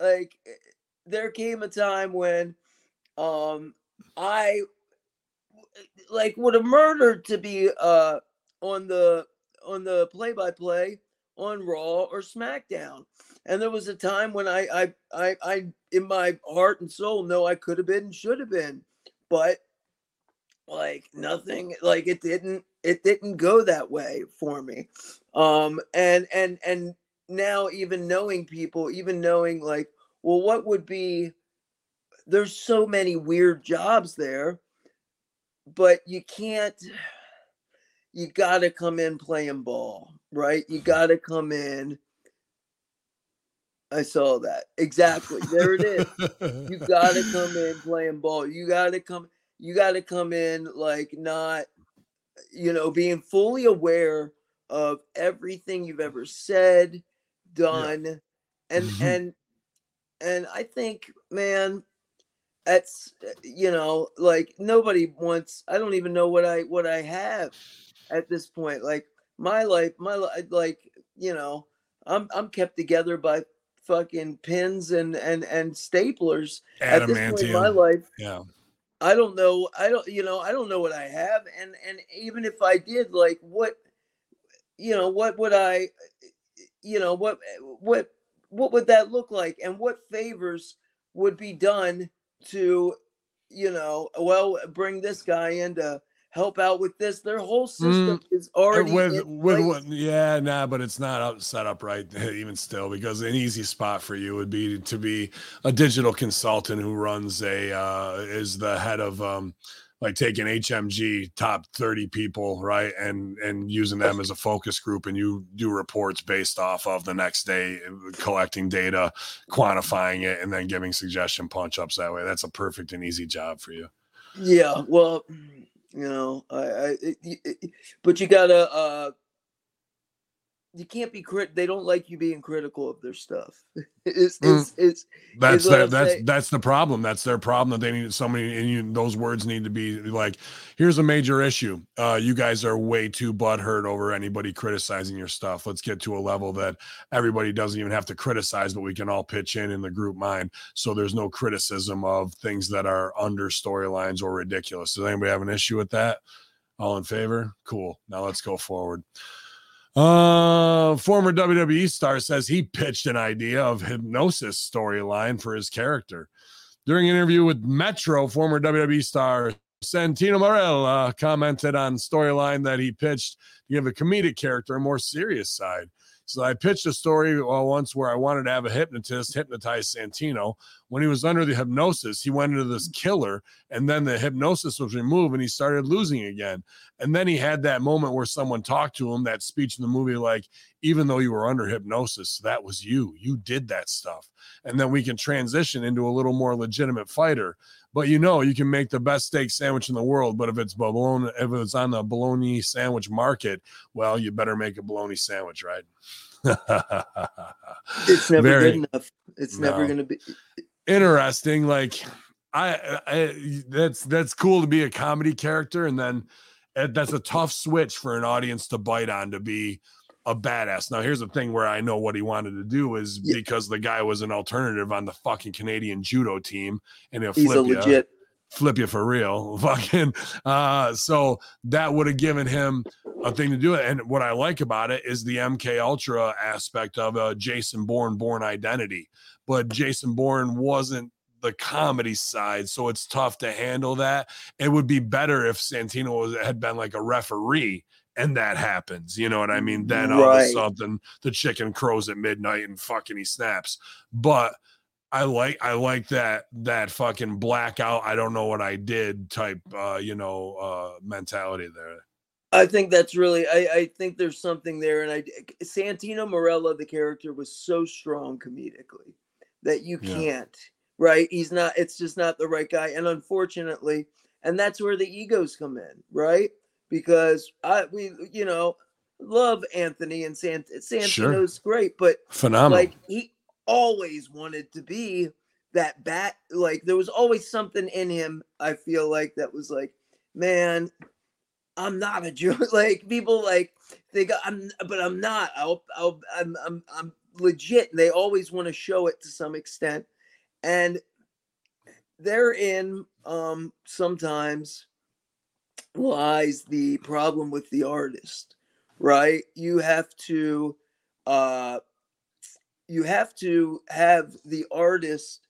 like there came a time when um i like would have murdered to be uh on the on the play by play on raw or smackdown and there was a time when I, I i i in my heart and soul know i could have been should have been but like nothing like it didn't it didn't go that way for me. Um and and and now even knowing people even knowing like well what would be there's so many weird jobs there but you can't you got to come in playing ball right? You got to come in i saw that. Exactly. There it is. You got to come in playing ball. You got to come you got to come in like not you know being fully aware of everything you've ever said done and Mhm. and and i think man that's you know like nobody wants i don't even know what i what i have at this point like my life my life like you know i'm i'm kept together by fucking pins and and and staplers at this point in my life Yeah. I don't know. I don't, you know, I don't know what I have, and and even if I did, like, what, you know, what would I, you know, what what what would that look like, and what favors would be done to, you know, well, bring this guy in to help out with this. Their whole system is already with with what yeah nah but it's not up, set up right even still because an easy spot for you would be to be a digital consultant who runs a uh is the head of um like taking hmg top 30 people right and and using them as a focus group and you do reports based off of the next day uh, collecting data quantifying it and then giving suggestion punch ups that way. That's a perfect and easy job for you. Yeah, well, you know, I, I it, it- but you gotta, uh, you can't be crit. They don't like you being critical of their stuff. it's Mm. it's it's That's what that's saying. that's the problem. That's their problem that they need somebody and you, those words need to be like, here's a major issue. Uh, you guys are way too butthurt over anybody criticizing your stuff. Let's get to a level that everybody doesn't even have to criticize, but we can all pitch in in the group mind. So there's no criticism of things that are under storylines or ridiculous. Does anybody have an issue with that? All in favor? Cool. Now let's go forward. Uh, former WWE star says he pitched an idea of hypnosis storyline for his character. During an interview with Metro, former WWE star Santino Marella commented on storyline that he pitched to give a comedic character a more serious side. So I pitched a story uh, once where I wanted to have a hypnotist hypnotize Santino. When he was under the hypnosis, he went into this killer, and then the hypnosis was removed, and he started losing again. And then he had that moment where someone talked to him, that speech in the movie, like, even though you were under hypnosis, that was you. You did that stuff. And then we can transition into a little more legitimate fighter. But you know, you can make the best steak sandwich in the world, but if it's bologna, if it's on the bologna sandwich market, well, you better make a bologna sandwich, right? it's never Very- good enough. It's never No. going to be. interesting. Like I, I, that's that's cool to be a comedy character, and then uh, that's a tough switch for an audience to bite on to be a badass. Now, here's the thing where I know what he wanted to do is Yeah. because the guy was an alternative on the fucking Canadian judo team, and he'll He's a flip you legit. flip you for real. Fucking uh so that would have given him a thing to do it. And what I like about it is the MK Ultra aspect of a Jason Bourne born identity. But Jason Bourne wasn't the comedy side, so it's tough to handle that. It would be better if Santino was, had been like a referee and that happens. You know what I mean? Then all of a sudden the chicken crows at midnight and fucking he snaps. But I like I like that that fucking blackout. I don't know what I did type uh, you know, uh mentality there. I think that's really. I, I think there's something there, and I Santino Marella, the character, was so strong comedically that you Yeah. can't. Right? He's not. It's just not the right guy, and unfortunately, and that's where the egos come in, right? Because I we you know love Anthony and Sant Santino's great, but Phenomenal. like he always wanted to be that bat like there was always something in him i feel like that was like man i'm not a joke like people like think i'm but i'm not. I'll, I'll i'm i'm i'm legit and they always want to show it to some extent. And therein um sometimes lies the problem with the artist right you have to uh you have to have the artist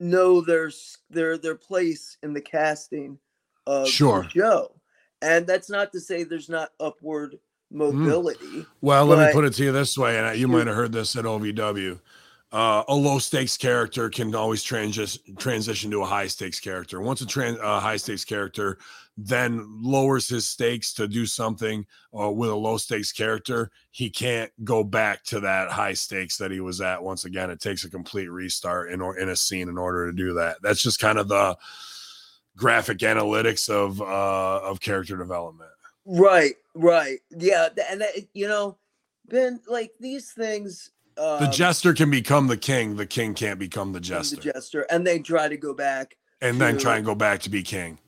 know their their their place in the casting of Sure. the show and that's not to say there's not upward mobility Well, let me put it to you this way, and you might have heard this at OVW. Uh, a low stakes character can always transition transition to a high stakes character. Once a, tran- a high stakes character then lowers his stakes to do something uh, with a low stakes character, he can't go back to that high stakes that he was at. Once again, it takes a complete restart in or in a scene in order to do that. That's just kind of the graphic analytics of uh, of character development. right right yeah and that, you know ben like these things um, The jester can become the king. The king can't become the jester. the jester. jester and they try to go back and then try and go back to be king.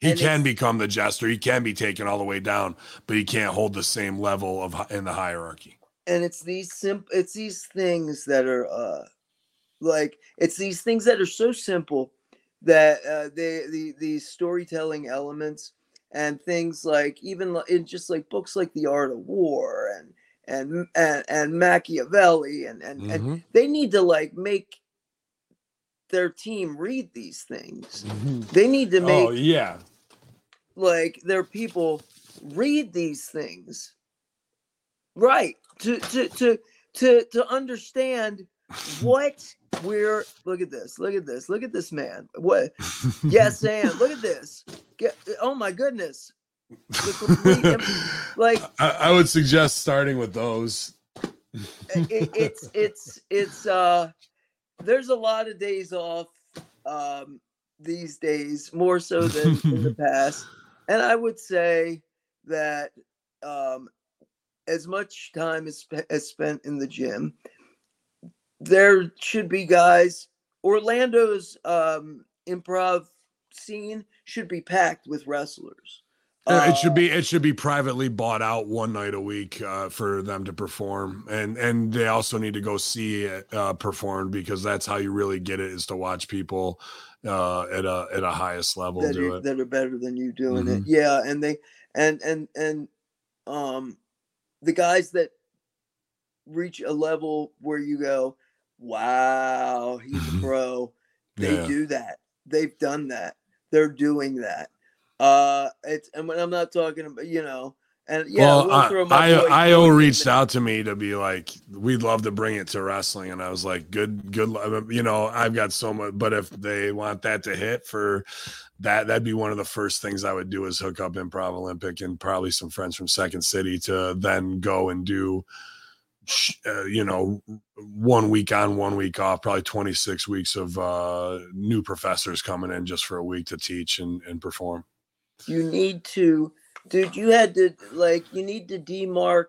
He And can become the jester. He can be taken all the way down, but he can't hold the same level of in the hierarchy. and it's these simple it's these things that are uh like it's these things that are so simple that uh they the the storytelling elements and things like even in just like books like the art of war and and and, and machiavelli and and, and Mhm. they need to like make their team read these things. They need to make Oh yeah, like their people read these things. Right to to to to to understand what we're look at this look at this look at this man. What yes and look at this. Get, oh my goodness. Complete like I, I would suggest starting with those. it, it's it's it's uh there's a lot of days off um these days more so than in the past and i would say that um as much time is, spe- is spent in the gym, there should be guys. Orlando's um, improv scene should be packed with wrestlers. Yeah, it should Uh, be it should be privately bought out one night a week uh, for them to perform, and and they also need to go see it uh, performed because that's how you really get it is to watch people uh, at a at a highest level that do are, it. that are better than you doing Mhm. it. Yeah, and they and and and um the guys that reach a level where you go, wow, he's a pro. They Yeah. do that. They've done that. They're doing that. Uh, it's and when I'm not talking about, you know, and yeah, well, I, I, IO reached out to me to be like, we'd love to bring it to wrestling, and I was like, good, good, you know, I've got so much, but if they want that to hit for that, that'd be one of the first things I would do is hook up Improv Olympic and probably some friends from Second City to then go and do, uh, you know, one week on, one week off, probably 26 weeks of uh, new professors coming in just for a week to teach and, and perform. You need to dude you had to like you need to demark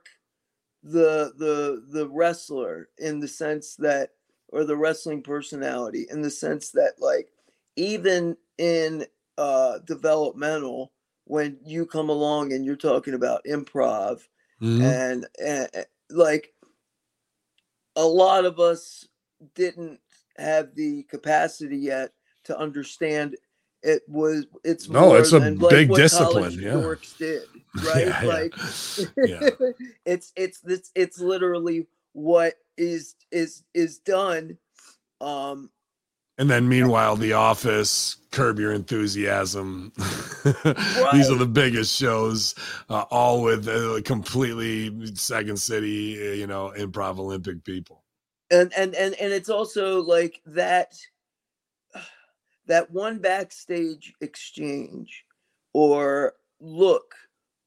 the the the wrestler in the sense that or the wrestling personality in the sense that like even in uh developmental when you come along and you're talking about improv Mhm. and, and and, like a lot of us didn't have the capacity yet to understand it was it's No, it's a like, big discipline, yeah. dorks did right Yeah, like Yeah. it's it's this it's literally what is is is done um And then meanwhile, The Office, Curb Your Enthusiasm. These are the biggest shows, uh, all with uh, completely Second City, uh, you know, improv Olympic people. and and and and it's also like that that one backstage exchange or look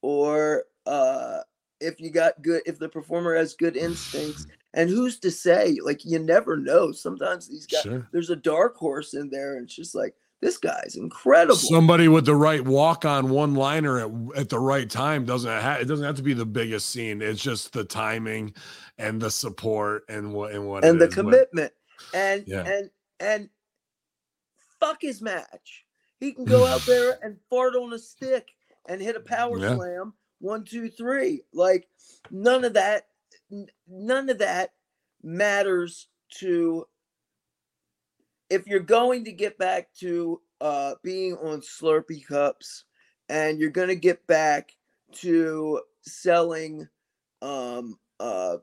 or uh if you got good if the performer has good instincts and who's to say like you never know sometimes these guys Sure. there's a dark horse in there and it's just like this guy's incredible Somebody with the right walk on one liner at, at the right time doesn't have it doesn't have to be the biggest scene. It's just the timing and the support and what and what and the is, commitment and Yeah. and and fuck his match. He can go out there and fart on a stick and hit a power Yeah. slam. One two three. Like none of that none of that matters to if you're going to get back to uh being on slurpee cups and you're going to get back to selling um uh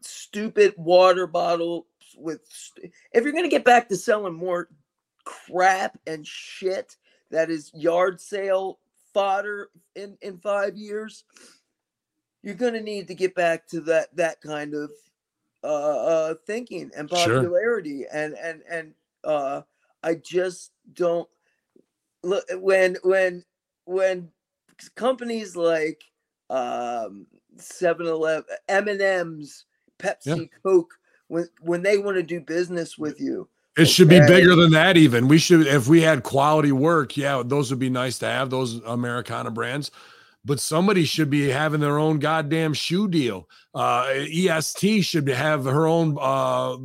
stupid water bottles with st- if you're going to get back to selling more crap and shit that is yard sale fodder in in 5 years you're going to need to get back to that that kind of uh, uh thinking and Sure. popularity and and and uh i just don't look when when when companies like um 7-Eleven, M&M's, Pepsi, Coke when when they want to do business with you. It should be bigger than that, even. We should, if we had quality work, yeah, those would be nice to have, those Americana brands. But somebody should be having their own goddamn shoe deal. Uh, EST should have her own uh,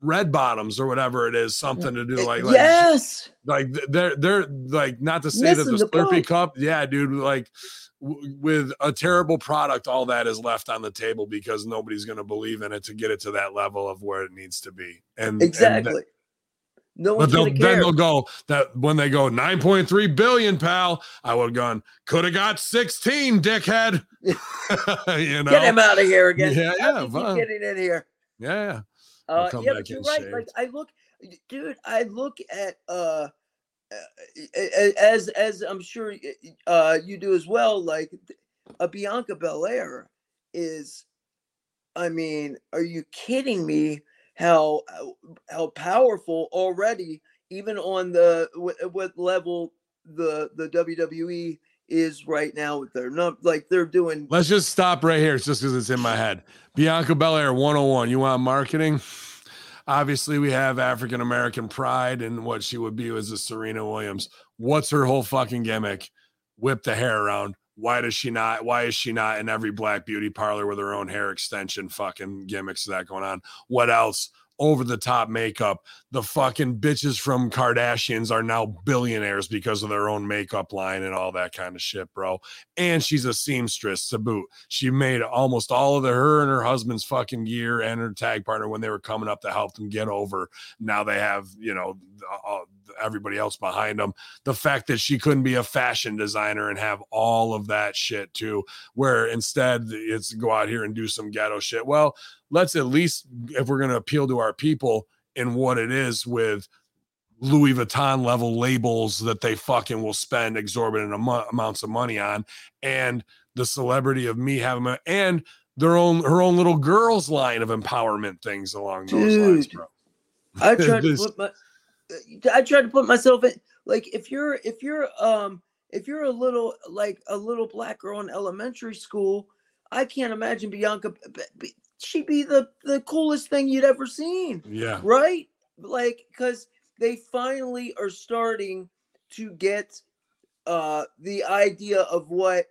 red bottoms or whatever it is, something to do like, like yes. like they're they're like not to say that the the Slurpee cup, yeah, dude, like w- with a terrible product, all that is left on the table because nobody's going to believe in it to get it to that level of where it needs to be. And and th- No but they'll, gonna then they'll go that when they go 9.3 billion, pal, I would have gone, could have got 16, dickhead. you know, Get him out of here again. Yeah, yeah, getting in here? yeah, yeah. Uh, yeah, but you're right. Like. I look, dude, I look at uh, uh, as as I'm sure uh you do as well. Like a Bianca Belair is, I mean, are you kidding me? How uh, how powerful already, even on the what, uh, what level the the WWE is right now with their num like they're doing Let's just stop right here. It's just because it's in my head. Bianca Belair 101. You want marketing? Obviously, we have African American pride and what she would be as a Serena Williams. What's her whole fucking gimmick? Whip the hair around, Why does she not? Why is she not in every black beauty parlor with her own hair extension fucking gimmicks that going on? What else? Over the top makeup. The fucking bitches from Kardashians are now billionaires because of their own makeup line and all that kind of shit, bro. And she's a seamstress to boot. She made almost all of the her and her husband's fucking gear and her tag partner when they were coming up to help them get over. Now they have, you know, uh, everybody else behind them. The fact that she couldn't be a fashion designer and have all of that shit too, where instead it's go out here and do some ghetto shit. Well, let's at least, if we're going to appeal to our people in what it is with Louis Vuitton level labels that they fucking will spend exorbitant amo- amounts of money on, and the celebrity of me having a, and their own her own little girls line of empowerment things along those lines, bro. I tried to put my I tried to put myself in like if you're if you're um if you're a little like a little black girl in elementary school, I can't imagine Bianca she'd be the the coolest thing you'd ever seen, Yeah, right? Like cuz they finally are starting to get uh the idea of what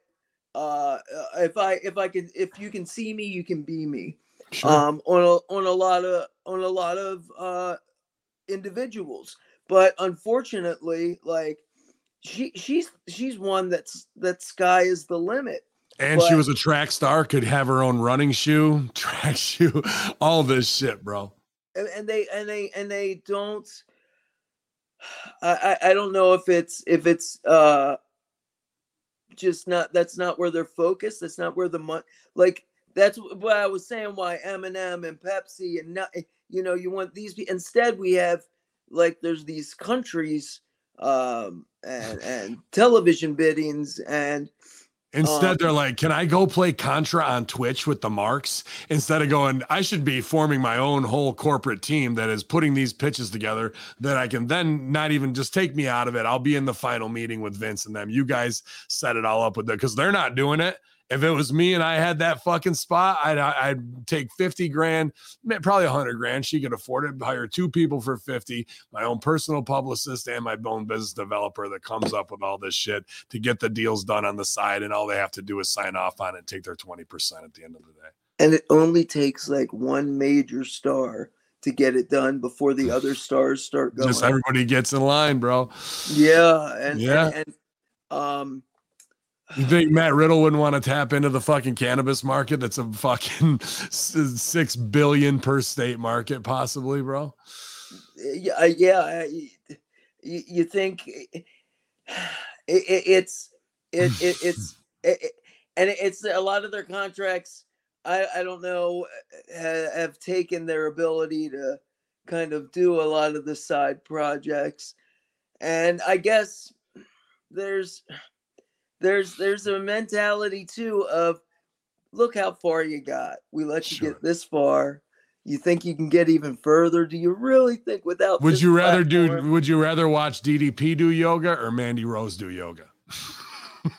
uh uh, if I if I can if you can see me, you can be me sure. um on a on a lot of on a lot of uh individuals but unfortunately like she she's she's one that's that sky is the limit and she was a track star, could have her own running shoe, track shoe, all this shit, bro. and, and they and they and they don't I, I don't know if it's if it's uh just not that's not where they're focused that's not where the money like that's wh- what i was saying why eminem and pepsi and not you know you want these instead we have like there's these countries um and and television biddings and Instead, Um, they're like, "Can I go play Contra on Twitch with the Marks?" Instead of going, I should be forming my own whole corporate team that is putting these pitches together that I can then not even just take me out of it. I'll be in the final meeting with Vince and them. You guys set it all up with that because they're not doing it. If it was me and I had that fucking spot, I'd I'd take fifty grand, probably a hundred grand. She could afford it. Hire two people for fifty. My own personal publicist and my own business developer that comes up with all this shit to get the deals done on the side, and all they have to do is sign off on it and take their 20% at the end of the day. and it only takes like one major star to get it done before the other stars start going Just everybody gets in line, bro. yeah and Yeah. and, and um You think Matt Riddle wouldn't want to tap into the fucking cannabis market? That's a fucking six billion per state market, possibly, bro. yeah, yeah. You, think it, it, it's it, it it's it, it- and it's a lot of their contracts. I I don't know have taken their ability to kind of do a lot of the side projects, and I guess there's there's there's a mentality too of look how far you got. We let you Sure. get this far. You think you can get even further? Do you really think without? Would you rather do? Would you rather watch DDP do yoga or Mandy Rose do yoga?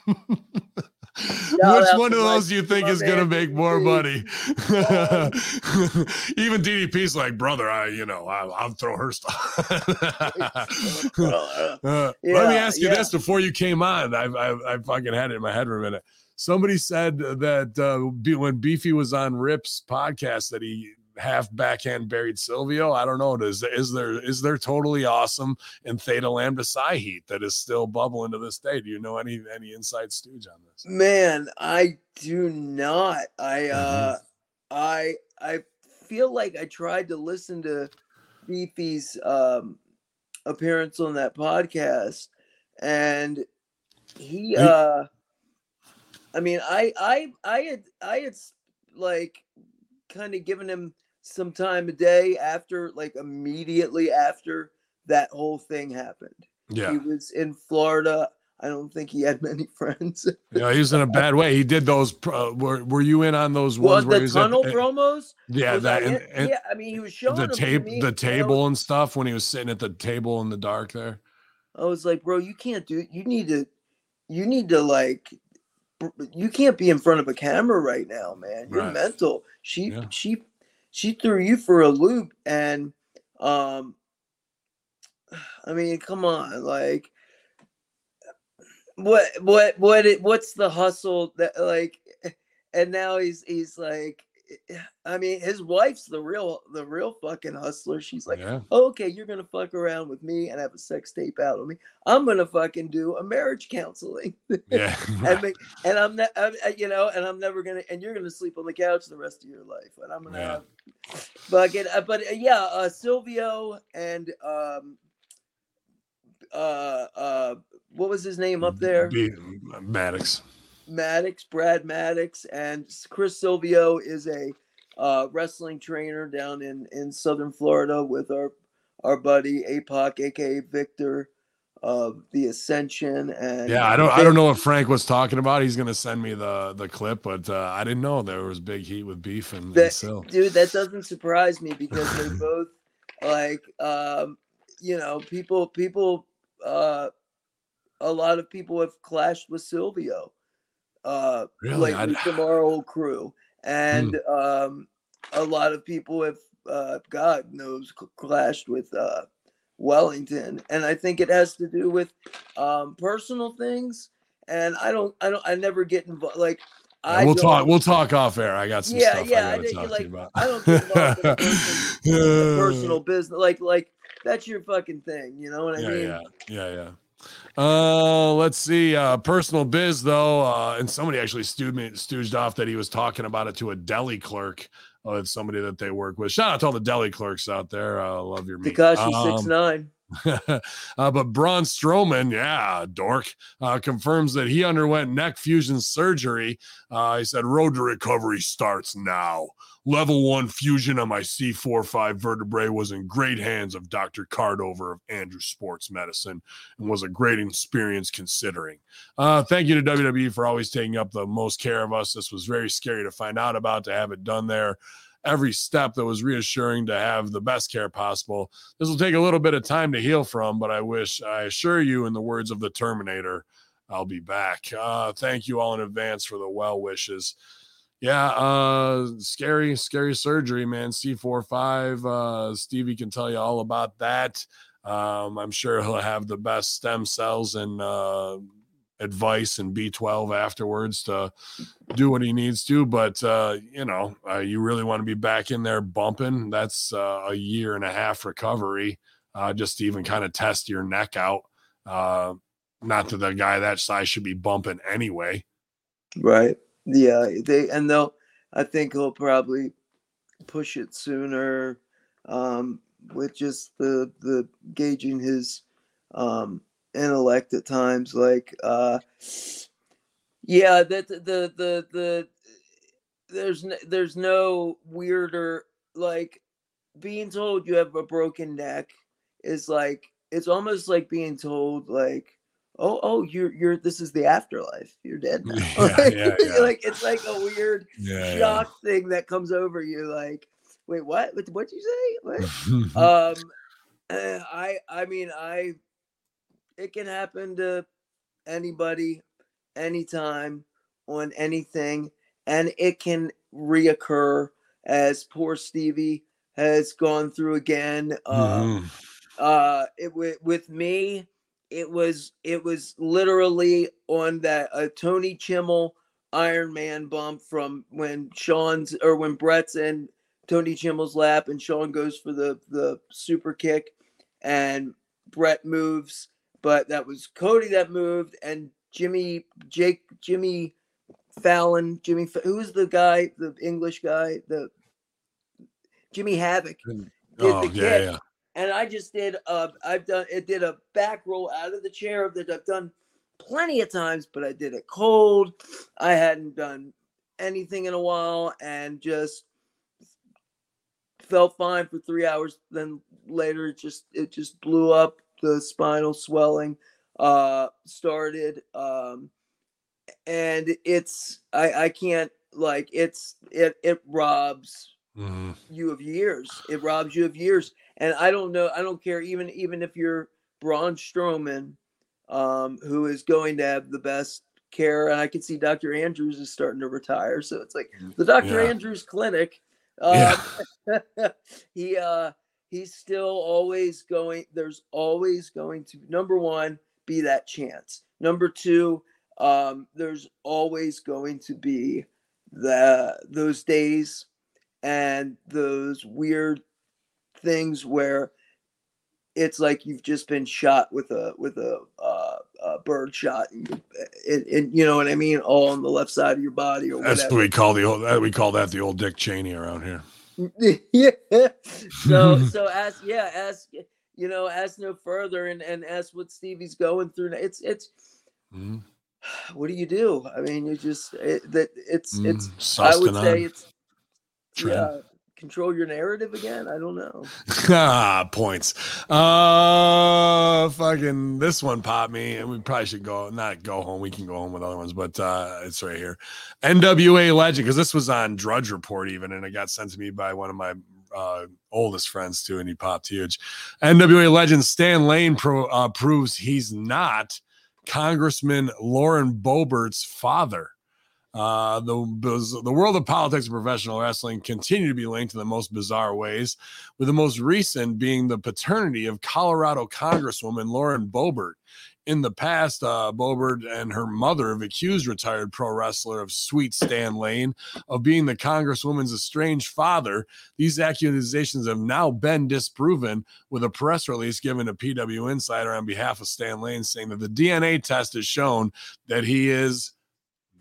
Shout Which one of those do you think is gonna make more money? Even DDP's like, brother, I, you know, I, I'll throw her stuff. Uh, Uh, let me ask you yeah. this before you came on. I've, I've, I fucking had it in my head for a minute. Somebody said that uh, when Beefy was on Rip's podcast that he half backhand buried Silvio. I don't know. Does is there is there totally awesome and Theta Lambda Psi heat that is still bubbling to this day? Do you know any any inside stooge on this? Man, I do not. I Mm-hmm. uh I I feel like I tried to listen to Beefy's um appearance on that podcast and he He- uh I mean I I I had I had like kind of given him some time a day after like immediately after that whole thing happened. Yeah, He was in Florida. I don't think he had many friends. yeah, he was in a bad way. He did those. Uh, were Were you in on those Well, ones where he the was at- tunnel eh, promos. Yeah, that I and, and yeah, I mean, he was showing the them to table, me, the and table and stuff when he was sitting at the table in the dark there. I was like, bro, you can't do. You need to. You need to like. You can't be in front of a camera right now, man. You're Right. mental. She Yeah. she she threw you for a loop, and um, I mean, come on, like. what what what it, what's the hustle that like and now he's he's like I mean his wife's the real the real fucking hustler. She's like, Yeah. okay, you're gonna fuck around with me and have a sex tape out on me. I'm gonna fucking do a marriage counseling. Yeah. and make, and I'm not, I'm, uh, you know, and I'm never gonna, and you're gonna sleep on the couch the rest of your life, and I'm gonna Yeah. have fucking, uh, but uh, yeah, uh, Silvio and um, uh, uh, what was his name up there? Maddox. Maddox, Brad Maddox, and Chris Silvio is a uh, wrestling trainer down in in Southern Florida with our our buddy APOC, aka Viktor of the Ascension, and Yeah, I don't I don't know what Frank was talking about. He's gonna send me the the clip, but uh, I didn't know there was big heat with beef and, and Sil. dude that doesn't surprise me because they're both like um you know people people uh a lot of people have clashed with silvio uh Really? like I- Hmm. from our old crew and um a lot of people have uh god knows clashed with uh wellington and i think it has to do with um personal things and i don't i don't i never get involved like I we'll talk. We'll talk off air. I got some Yeah, stuff yeah, I gotta talk like, to you about. I don't get involved in a personal business. Like, like that's your fucking thing. You know what I yeah, mean? yeah, yeah, yeah. Uh, let's see. Uh, personal biz though, uh, and somebody actually stewed me, stooged off that he was talking about it to a deli clerk. Uh, it's somebody that they work with. Shout out to all the deli clerks out there. Uh, love your meat. Takashi Um, six nine. uh, but Braun Strowman, yeah, dork, uh, confirms that he underwent neck fusion surgery. Uh, he said, Road to recovery starts now. Level one fusion on my C4-5 vertebrae was in great hands of Dr. Cordover of Andrew Sports Medicine and was a great experience considering. Uh, thank you to WWE for always taking up the most care of us. This was very scary to find out about, to have it done there. Every step that was reassuring to have the best care possible. This will take a little bit of time to heal from, but I wish, I assure you, in the words of the Terminator, I'll be back. Uh, thank you all in advance for the well wishes. Yeah, uh, scary, scary surgery, man. C45. Uh, Stevie can tell you all about that. Um, I'm sure he'll have the best stem cells and uh, advice and B12 afterwards to do what he needs to. But uh, you know, uh, you really want to be back in there bumping. That's uh, a year and a half recovery uh, just to even kind of test your neck out. Uh, not that the guy that size should be bumping anyway. Right. Yeah. They and they'll. I think he'll probably push it sooner. Um, with just the the gauging his um intellect at times like uh yeah that the the the, the there's no, there's no weirder like being told you have a broken neck is like it's almost like being told like oh oh you're you're this is the afterlife. You're dead now. Yeah, like, yeah, yeah. like it's like a weird shock thing that comes over you like wait what? What what'd you say? What? Um eh, i i mean i it can happen to anybody anytime on anything and it can reoccur as poor stevie has gone through again uh Mhm. uh it with with me it was it was literally on that uh, tony chimel iron man bump from when sean's or when brett's in tony chimel's lap and sean goes for the the super kick and brett moves but that was cody that moved and jimmy jake jimmy fallon jimmy who's the guy the english guy the jimmy havoc did Oh, the yeah, kick yeah. And I just did uh I've done it did a back roll out of the chair that I've done plenty of times, but I did it cold. I hadn't done anything in a while and just felt fine for three hours. Then later it just it just blew up. The spinal swelling uh started. Um and it's I I can't like it's it it robs Mhm. you of years. It robs you of years. And I don't know, I don't care even even if you're Braun Strowman, um, who is going to have the best care. And I can see Dr. Andrews is starting to retire. So it's like the Dr. Yeah. Andrews clinic. Um, he uh he's still always going, there's always going to number one be that chance. Number two, um, there's always going to be the those days and those weird things where it's like you've just been shot with a with a, uh, a bird shot and, and, and you know what I mean all on the left side of your body or That's whatever. what we call the old. that- We call that the old Dick Cheney around here. yeah. So so ask yeah ask you know ask no further and and ask what Stevie's going through. It's it's Mhm. what do you do? I mean you just it, that it's it's Mm, I would say it's Trend. yeah control your narrative again. I don't know. ah, points. Uh, fucking this one popped me, and we probably should go not go home. We can go home with other ones, but uh, it's right here. NWA legend, because this was on Drudge Report even, and it got sent to me by one of my uh, oldest friends too, and he popped huge. NWA legend Stan Lane pro, uh, proves he's not Congressman Lauren Boebert's father. Uh, the the world of politics and professional wrestling continue to be linked in the most bizarre ways, with the most recent being the paternity of Colorado Congresswoman Lauren Boebert. In the past, uh, Boebert and her mother have accused retired pro wrestler of Sweet Stan Lane of being the Congresswoman's estranged father. These accusations have now been disproven, with a press release given to PW Insider on behalf of Stan Lane saying that the DNA test has shown that he is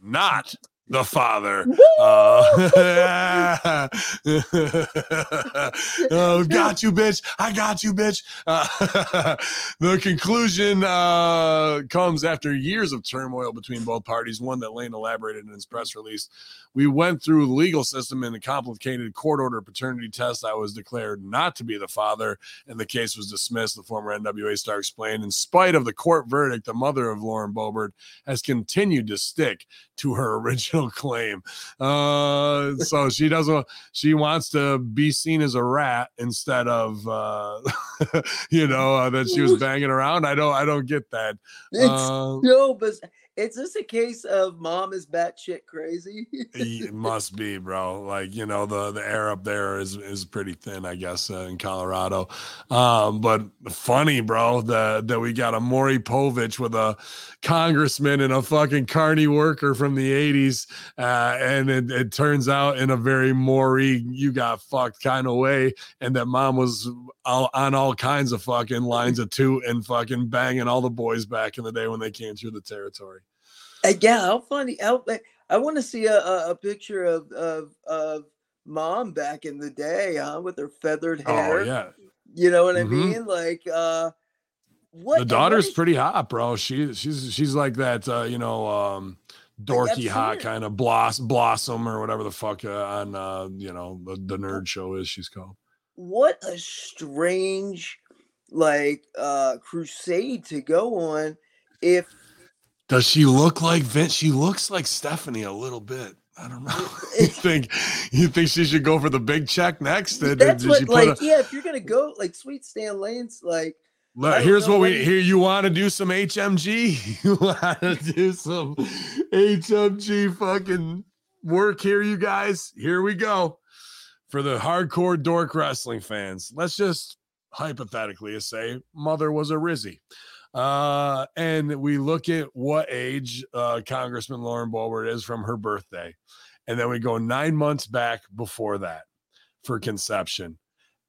not the father. Uh, oh, got you, bitch. I got you, bitch. Uh, the conclusion uh, comes after years of turmoil between both parties, one that Lane elaborated in his press release. We went through the legal system and a complicated court order paternity test. I was declared not to be the father, and the case was dismissed. The former NWA star explained. In spite of the court verdict, the mother of Lauren Boebert has continued to stick to her original claim. Uh, so she doesn't. She wants to be seen as a rat instead of, uh, you know, uh, that she was banging around. I don't. I don't get that. It's Uh, no, but is just a case of mom is batshit crazy? it must be, bro. Like you know, the the air up there is is pretty thin, I guess, uh, in Colorado. Um, but funny, bro, that that we got a Maury Povich with a congressman and a fucking carny worker from the '80s, uh, and it, it turns out in a very Maury you got fucked kind of way, and that mom was all, on all kinds of fucking lines of two and fucking banging all the boys back in the day when they came through the territory. Uh, yeah, how funny! How, I want to see a, a, a picture of, of of mom back in the day, huh? With her feathered hair. Oh yeah. You know what Mhm. I mean? Like, uh, what the daughter's what pretty hot, bro. She she's she's like that, uh, you know, um, dorky hot kind of bloss blossom or whatever the fuck uh, on uh, you know the, the nerd show is. She's called. What a strange like uh crusade to go on if Does she look like Vince? She looks like Stephanie a little bit. I don't know. you think you think she should go for the big check next? Did, that's did what like a, yeah if you're gonna go like sweet stan lane's like Look, here's what what we here. You want to do some HMG? You want to do some HMG fucking work here, you guys? Here we go. For the hardcore dork wrestling fans, let's just hypothetically say mother was a Rizzy. Uh, and we look at what age uh, Congressman Lauren Boebert is from her birthday. And then we go nine months back before that for conception.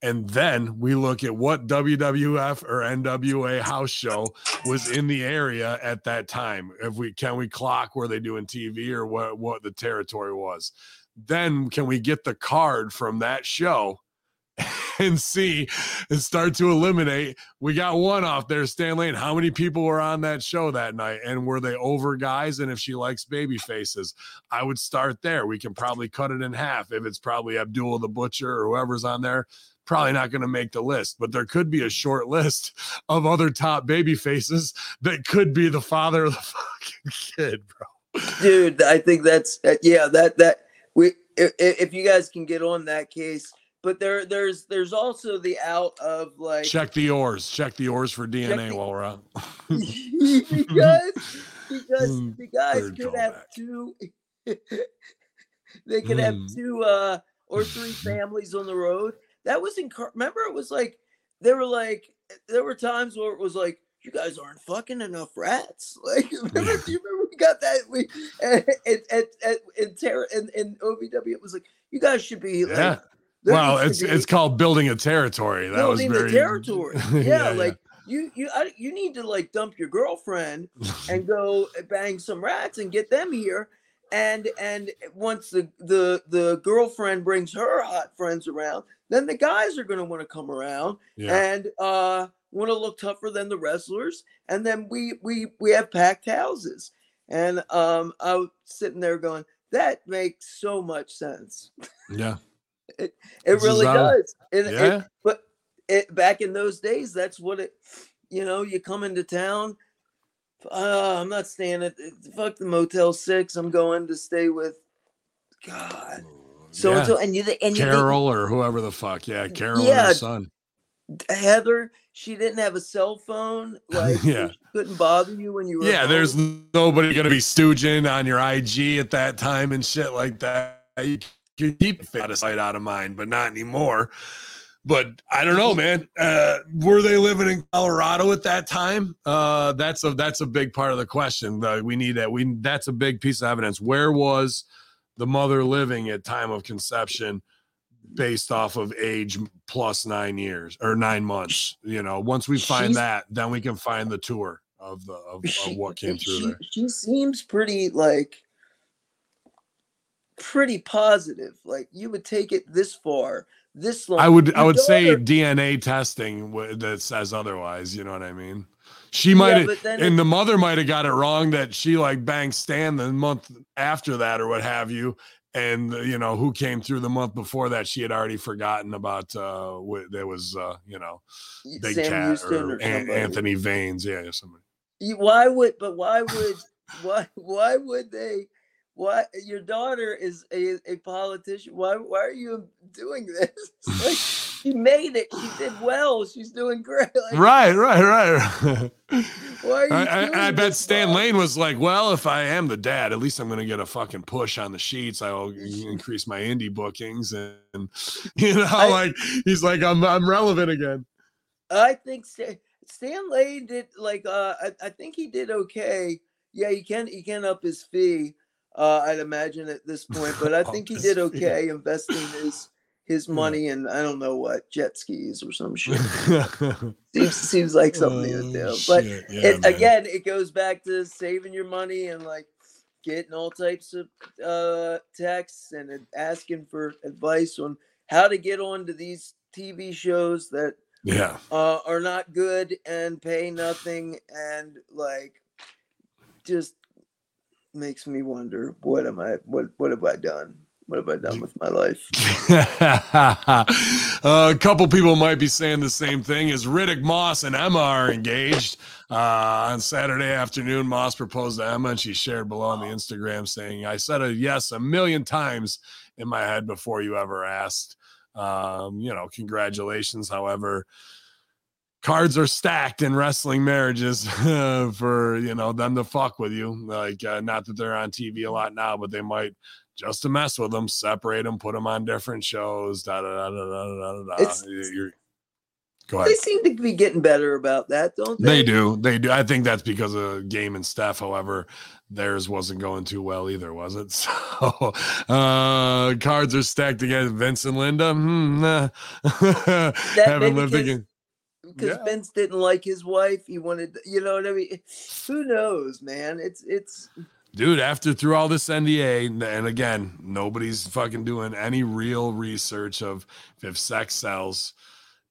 And then we look at what WWF or NWA house show was in the area at that time. If we can we clock where they doing TV or what what the territory was. Then can we get the card from that show and see and start to eliminate? We got one off there, Stan Lane. How many people were on that show that night? And were they over guys? And if she likes baby faces, I would start there. We can probably cut it in half. If it's probably Abdul the Butcher or whoever's on there, probably not going to make the list, but there could be a short list of other top baby faces that could be the father of the fucking kid, bro. dude i think that's uh, yeah that that if, if you guys can get on that case but there there's there's also the out of like Check the oars. Check the oars for DNA the- while we're out. because because Mm, the guys third could have callback. two they could have Mm. two uh or three families on the road that was in remember it was like there were like there were times where it was like you guys aren't fucking enough rats. Like, remember, you remember we got that? We at at at in terror in, in OVW, it was like, you guys should be like, Yeah. Well, it's be it's called building a territory. That was very the territory. Yeah, like you you I, you need to like dump your girlfriend and go bang some rats and get them here. And and once the the the girlfriend brings her hot friends around, then the guys are gonna want to come around yeah. and uh want to look tougher than the wrestlers. And then we we we have packed houses. And um I was sitting there going, that makes so much sense. yeah. It This really does. It- Yeah. but it, back in those days, that's what it. You know, you come into town. Uh, I'm not staying at fuck the Motel Six. I'm going to stay with God. So Yeah. and so, and you and you Carol or whoever the fuck. Yeah, Carol and her son. Heather. She didn't have a cell phone. Like Yeah. she couldn't bother you when you were. Yeah, home. there's nobody gonna be stooging on your IG at that time and shit like that. You can keep it out of sight, out of mind, but not anymore. But I don't know, man. Uh, were they living in Colorado at that time? Uh, that's a that's a big part of the question. Uh, we need that. We that's a big piece of evidence. Where was the mother living at time of conception, based off of age plus nine years or nine months? You know, once we find She's- that, then we can find the tour of the of, of what came through she, there. She seems pretty like pretty positive. Like you would take it this far, this long. I would I Your would say DNA testing w- that says otherwise. You know what I mean? She Yeah, might have, then and the mother might have got it wrong that she like banged Stan the month after that or what have you. And you know who came through the month before that? She had already forgotten about. uh wh- There was, uh you know, Big Sam Cat Houston or, or An- Anthony Vanes. Yeah, yeah, somebody. Why would? But why would? why? Why would they? Why your daughter is a, a politician? Why? Why are you doing this? like she made it. She did well. She's doing great. Like, Right, right, right. Why are you? I, I, I bet Stan? Lane was like, "Well, if I am the dad, at least I'm going to get a fucking push on the sheets. I'll increase my indie bookings, and you know, I- like he's like, I'm I'm relevant again." I think Stan, Stan Lane did like uh I, I think he did okay. Yeah, he can he can up his fee, uh I'd imagine at this point, but I think he did okay investing his his Yeah. money in I don't know what jet skis or some shit. seems seems like something he would do. Oh, But. Yeah, it, again, it goes back to saving your money and like getting all types of uh texts and asking for advice on how to get onto these TV shows that yeah, uh, are not good and pay nothing and like just makes me wonder what am I what what have I done? What have I done with my life? Uh, a couple people might be saying the same thing. As Riddick Moss and Emma are engaged uh, on Saturday afternoon, Moss proposed to Emma, and she shared below on the Instagram saying, "I said a yes a million times in my head before you ever asked." Um, you know, congratulations. However, cards are stacked in wrestling marriages for you know them to fuck with you. Like, uh, not that they're on TV a lot now, but they might just to mess with them, separate them, put them on different shows. Da da da da da da da. da. You- you're- Go ahead. They seem to be getting better about that, don't they? They do. They do. I think that's because of game and stuff. However, theirs wasn't going too well either, was it? So uh cards are stacked against Vince and Linda. Hmm, nah. Haven't lived because- again. Because Yeah. Vince didn't like his wife. He wanted, you know what I mean? Who knows, man? It's it's Dude, after through all this NDA, and- again, nobody's fucking doing any real research of if sex sells.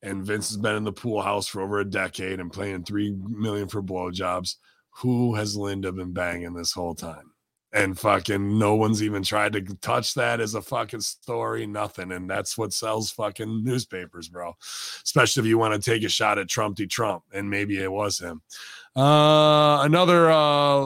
And Vince has been in the pool house for over a decade and paying three million for blowjobs. Who has Linda been banging this whole time? And fucking no one's even tried to touch that as a fucking story, nothing. And that's what sells fucking newspapers, bro. Especially if you want to take a shot at Trumpy Trump, and maybe it was him. Uh, another uh,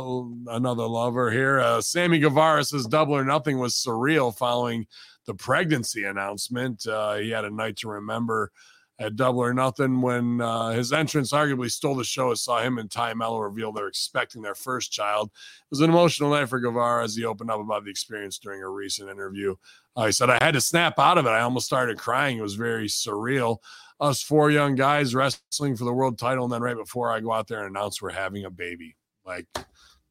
another lover here. Uh, Sammy Guevara says double or nothing was surreal following the pregnancy announcement. Uh, he had a night to remember at Double or Nothing when uh, his entrance arguably stole the show. I saw him and Tay Melo reveal they're expecting their first child. It was an emotional night for Guevara as he opened up about the experience during a recent interview. Uh, he said, I had to snap out of it. I almost started crying. It was very surreal. Us four young guys wrestling for the world title. And then right before I go out there and announce we're having a baby. Like,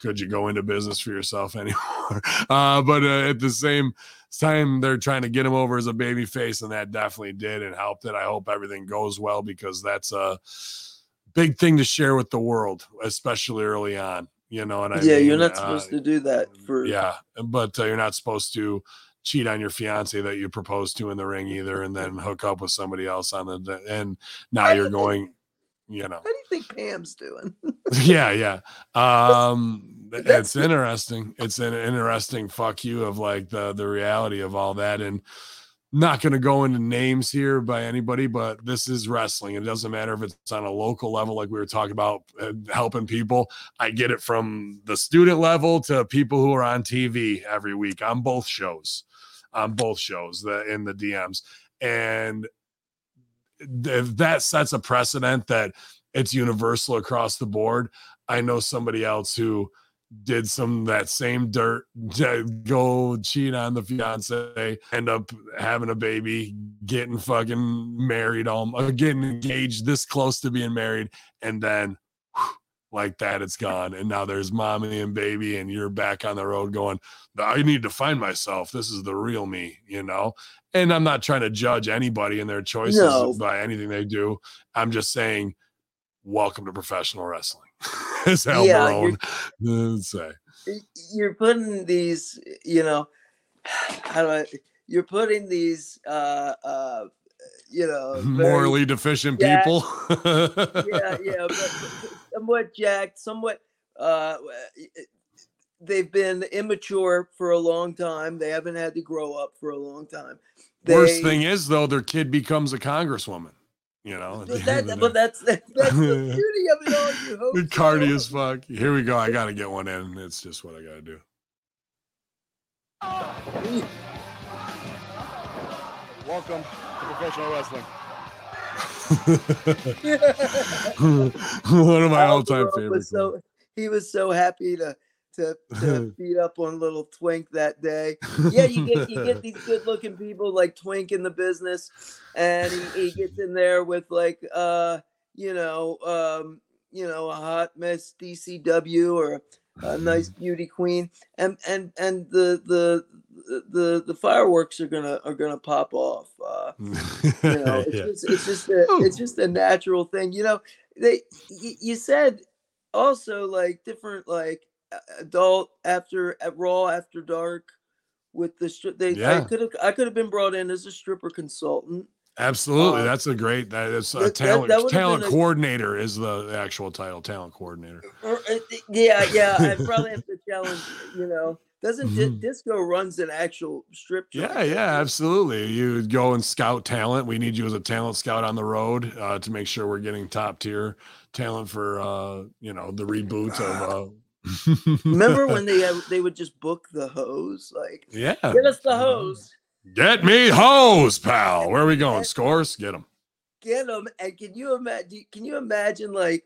could you go into business for yourself anymore? Uh, but uh, at the same time, they're trying to get him over as a baby face, and that definitely did and helped it. I hope everything goes well because that's a big thing to share with the world, especially early on. You know, and I yeah, mean, you're not uh, supposed to do that for yeah, but uh, you're not supposed to cheat on your fiance that you proposed to in the ring either, and then hook up with somebody else on the and now you're going, you know, How do you think Pam's doing? yeah, yeah. Um, that's it's interesting. It's an interesting fuck you of like the the reality of all that, and not going to go into names here by anybody, but this is wrestling. It doesn't matter if it's on a local level, like we were talking about, uh, helping people. I get it from the student level to people who are on TV every week on both shows, on both shows, the in the DMs, and if that sets a precedent that it's universal across the board. I know somebody else who did some that same dirt, go cheat on the fiance, end up having a baby, getting fucking married, all uh, getting engaged this close to being married, and then like that, it's gone. And now there's mommy and baby, and you're back on the road going, I need to find myself. This is the real me, you know? And I'm not trying to judge anybody and their choices No. by anything they do. I'm just saying, welcome to professional wrestling. As Al Yeah, would say. you're putting these, you know, how do I? You're putting these, uh, uh, you know, very- Morally deficient Yeah. people. yeah, yeah, but somewhat jacked, somewhat. Uh, they've been immature for a long time. They haven't had to grow up for a long time. Worst thing is though, their kid becomes a congresswoman. You know, at But, that, but day. that's that's the beauty of it all. You hope The so. cardi as fuck. Here we go. I gotta get one in. It's just what I gotta do. Welcome to professional wrestling. one of my all-time favorites. so he was so happy to to, to beat up on little Twink that day. Yeah, you get you get these good looking people like Twink in the business, and he, he gets in there with like uh you know um you know a hot miss DCW or a nice beauty queen, and and and the the the the fireworks are gonna are gonna pop off. Uh, you know, it's Yeah. just it's just a, it's just a natural thing. You know, they y- you said also like different like adult after at Raw after dark with the stri- they I could have I could have been brought in as a stripper consultant. Absolutely. Uh, That's a great that is a that- talent that talent been a- coordinator is the actual title, talent coordinator. Or, uh, yeah, yeah, I probably have to challenge. You know, doesn't Mhm. disco runs an actual strip? Yeah, yeah, absolutely. You go and scout talent. We need you as a talent scout on the road uh, to make sure we're getting top tier talent for uh, you know the reboot of. Uh... Remember when they they would just book the hose? Like, Yeah. get us the hose. Get me hose, pal. Where are we going? Scores? Get them. get them and can you imagine can you imagine like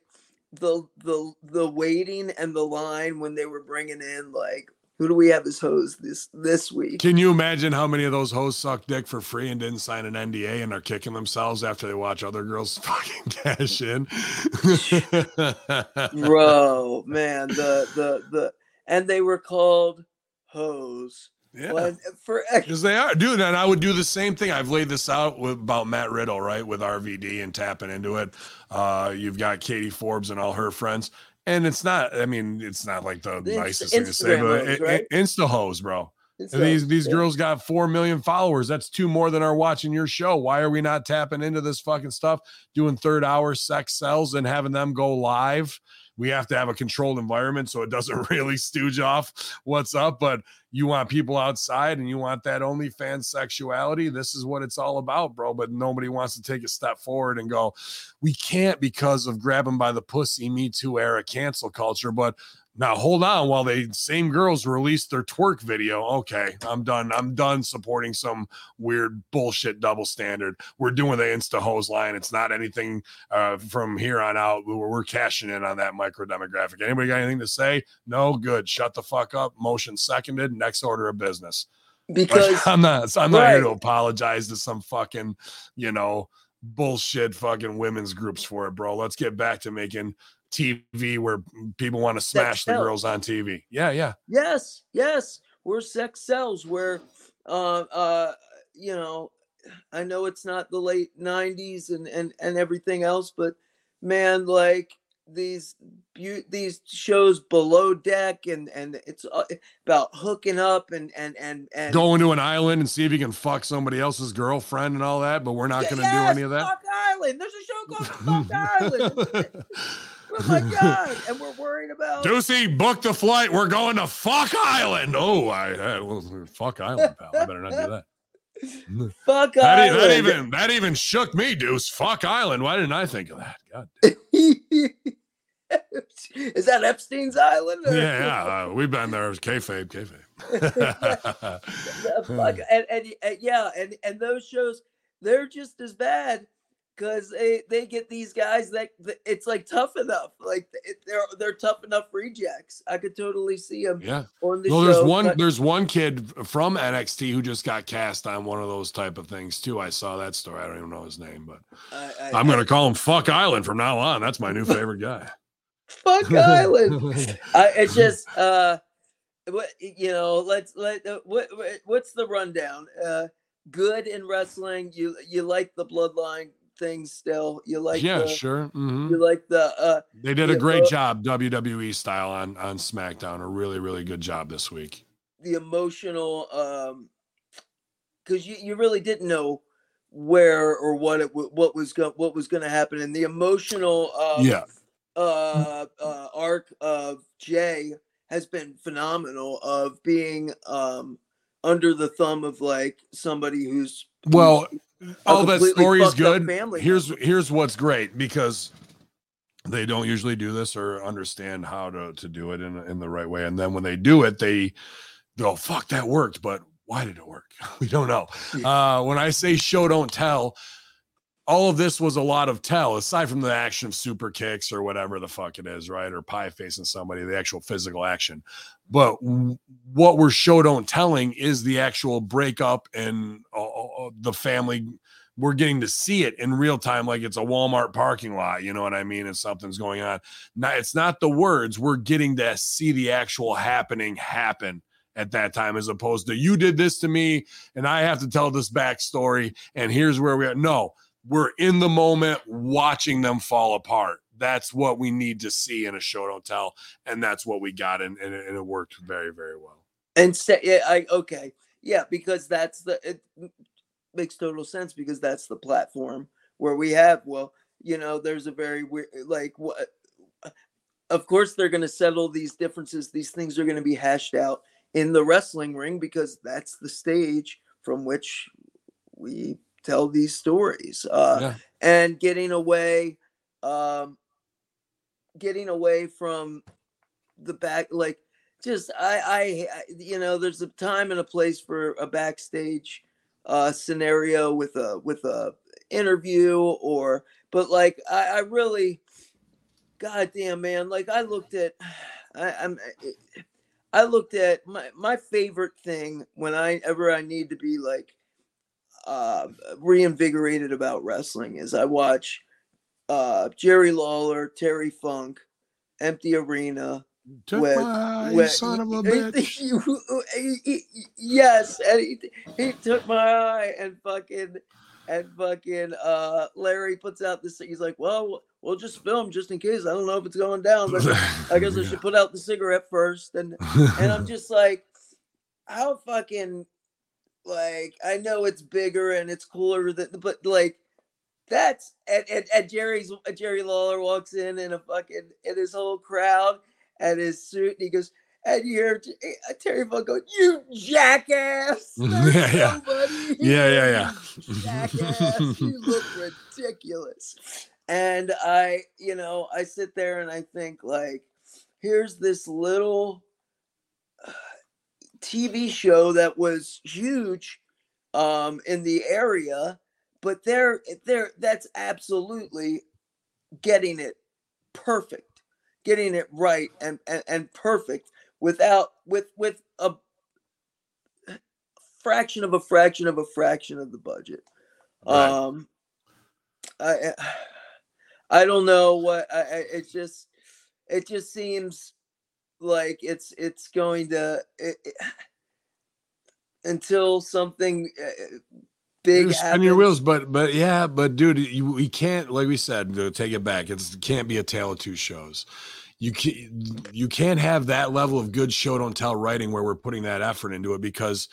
the the the waiting and the line when they were bringing in like who do we have as hose this this week Can you imagine how many of those hoes suck dick for free and didn't sign an NDA and are kicking themselves after they watch other girls fucking cash in? bro man the the the and they were called hose yeah. For Because they are, dude. And I would do the same thing. I've laid this out with, about Matt Riddle, right, with RVD and tapping into it. Uh, you've got Katie Forbes and all her friends, and it's not. I mean, it's not like the, Insta- nicest thing to say, but hoes, right? Insta hoes, bro. it's these these yeah. girls got four million followers. That's two more than are watching your show. Why are we not tapping into this fucking stuff, doing third hour sex sells and having them go live? We have to have a controlled environment so it doesn't really stooge off what's up. But you want people outside and you want that OnlyFans sexuality. This is what it's all about, bro. But nobody wants to take a step forward and go, we can't because of grabbing by the pussy, me too era cancel culture. But Now hold on while they same girls release their twerk video. Okay, I'm done. I'm done supporting some weird bullshit double standard. We're doing the insta hose line. It's not anything uh, from here on out. We're, we're cashing in on that micro demographic. Anybody got anything to say? No, good. Shut the fuck up. Motion seconded. Next order of business. Like, Because I'm not. I'm not here to apologize to some fucking, you know, bullshit fucking women's groups for it, bro. Let's get back to making TV where people want to smash the sells. girls on TV. Yeah, yeah. Yes, yes, we're sex sells. Where, uh, uh, you know, I know it's not the late '90s and and and everything else, but man, like these these shows below deck and and it's uh, about hooking up and and and and Going to an island and see if you can fuck somebody else's girlfriend and all that, but we're not going to yes, do any of that. Fuck Island. There's a show called Fuck Island. oh my god! And we're worried about Deucey, book the flight. We're going to fuck island. Oh, I, I well, fuck island, pal. I better not do that. Fuck That, Island. that even that even shook me, Deuce. Fuck island. Why didn't I think of that? God. Is that Epstein's Island? or- Yeah, yeah. Uh, we've been there. It's kayfabe, kayfabe. Fuck, and, and, and yeah, and and those shows they're just as bad because they they get these guys that it's like tough enough, like they're they're tough enough rejects. I could totally see them yeah. on the Well, show. there's one but- there's one kid from NXT who just got cast on one of those type of things too. I saw that story. I don't even know his name, but I, I'm gonna call him Fuck Island from now on. That's my new favorite guy. fuck Island. I, it's just uh what you know let's let uh, what, what what's the rundown uh good in wrestling you you like the bloodline thing still you like yeah, the, sure. mhm. you like the uh They did a great uh, job WWE style on on SmackDown. A really really good job this week. the emotional um because you, you really didn't know where or what it what was going what was going to happen and the emotional um, Yeah. uh, uh arc of Jay has been phenomenal of being um under the thumb of like somebody who's Well, all that story's good. Here's here's what's great because they don't usually do this or understand how to to do it in in the right way. And then when they do it, they go, "Fuck, that worked," but why did it work? we don't know. Uh, when I say show don't tell, all of this was a lot of tell, aside from the action of super kicks or whatever the fuck it is, right? Or pie facing somebody, the actual physical action. But w- what we're show don't telling is the actual breakup and uh, uh, the family. We're getting to see it in real time, like it's a Walmart parking lot. You know what I mean? And something's going on. It's not the words. We're getting to see the actual happening happen at that time, as opposed to you did this to me, and I have to tell this backstory. And here's where we are. No, we're in the moment watching them fall apart. That's what we need to see in a show don't tell, and that's what we got, and, and, it, and it worked very, very well. and say yeah I okay yeah because that's the it makes total sense because that's the platform where we have well you know there's a very weird like what of course they're going to settle these differences these things are going to be hashed out in the wrestling ring because that's the stage from which we tell these stories uh Yeah. and getting away um getting away from the back like just I, I I you know there's a time and a place for a backstage uh scenario with a with a interview or but like I, I really god damn man like I looked at I, I'm I looked at my my favorite thing when I ever I need to be like uh reinvigorated about wrestling is I watch uh Jerry Lawler, Terry Funk, Empty Arena, Took With- my with- son of a bitch. he- he- he- yes, and he, he took my eye and fucking and fucking uh Larry puts out this he's like, well, we'll just film just in case. I don't know if it's going down, but I guess I should put out the cigarette first. And and I'm just like, how fucking like I know it's bigger and it's cooler than but like that's and, and, and Jerry's Jerry Lawler walks in in a fucking in his whole crowd and his suit and he goes and you hear T- uh, Terry Funk go, you jackass! Yeah, yeah. Yeah, yeah, yeah. you Jackass! you look ridiculous. And I, you know, I sit there and I think like here's this little uh, TV show that was huge um, in the area, but they're they're that's absolutely getting it perfect, getting it right and and, and perfect without with with a fraction of a fraction of a fraction of the budget. Right. Um, I I don't know what I, I it just it just seems like it's it's going to it, it- until something uh, big You're happens. your wheels, but but yeah, but dude, you we can't like we said take it back. It's, it can't be a tale of two shows. You can't you can't have that level of good show don't tell writing where we're putting that effort into it because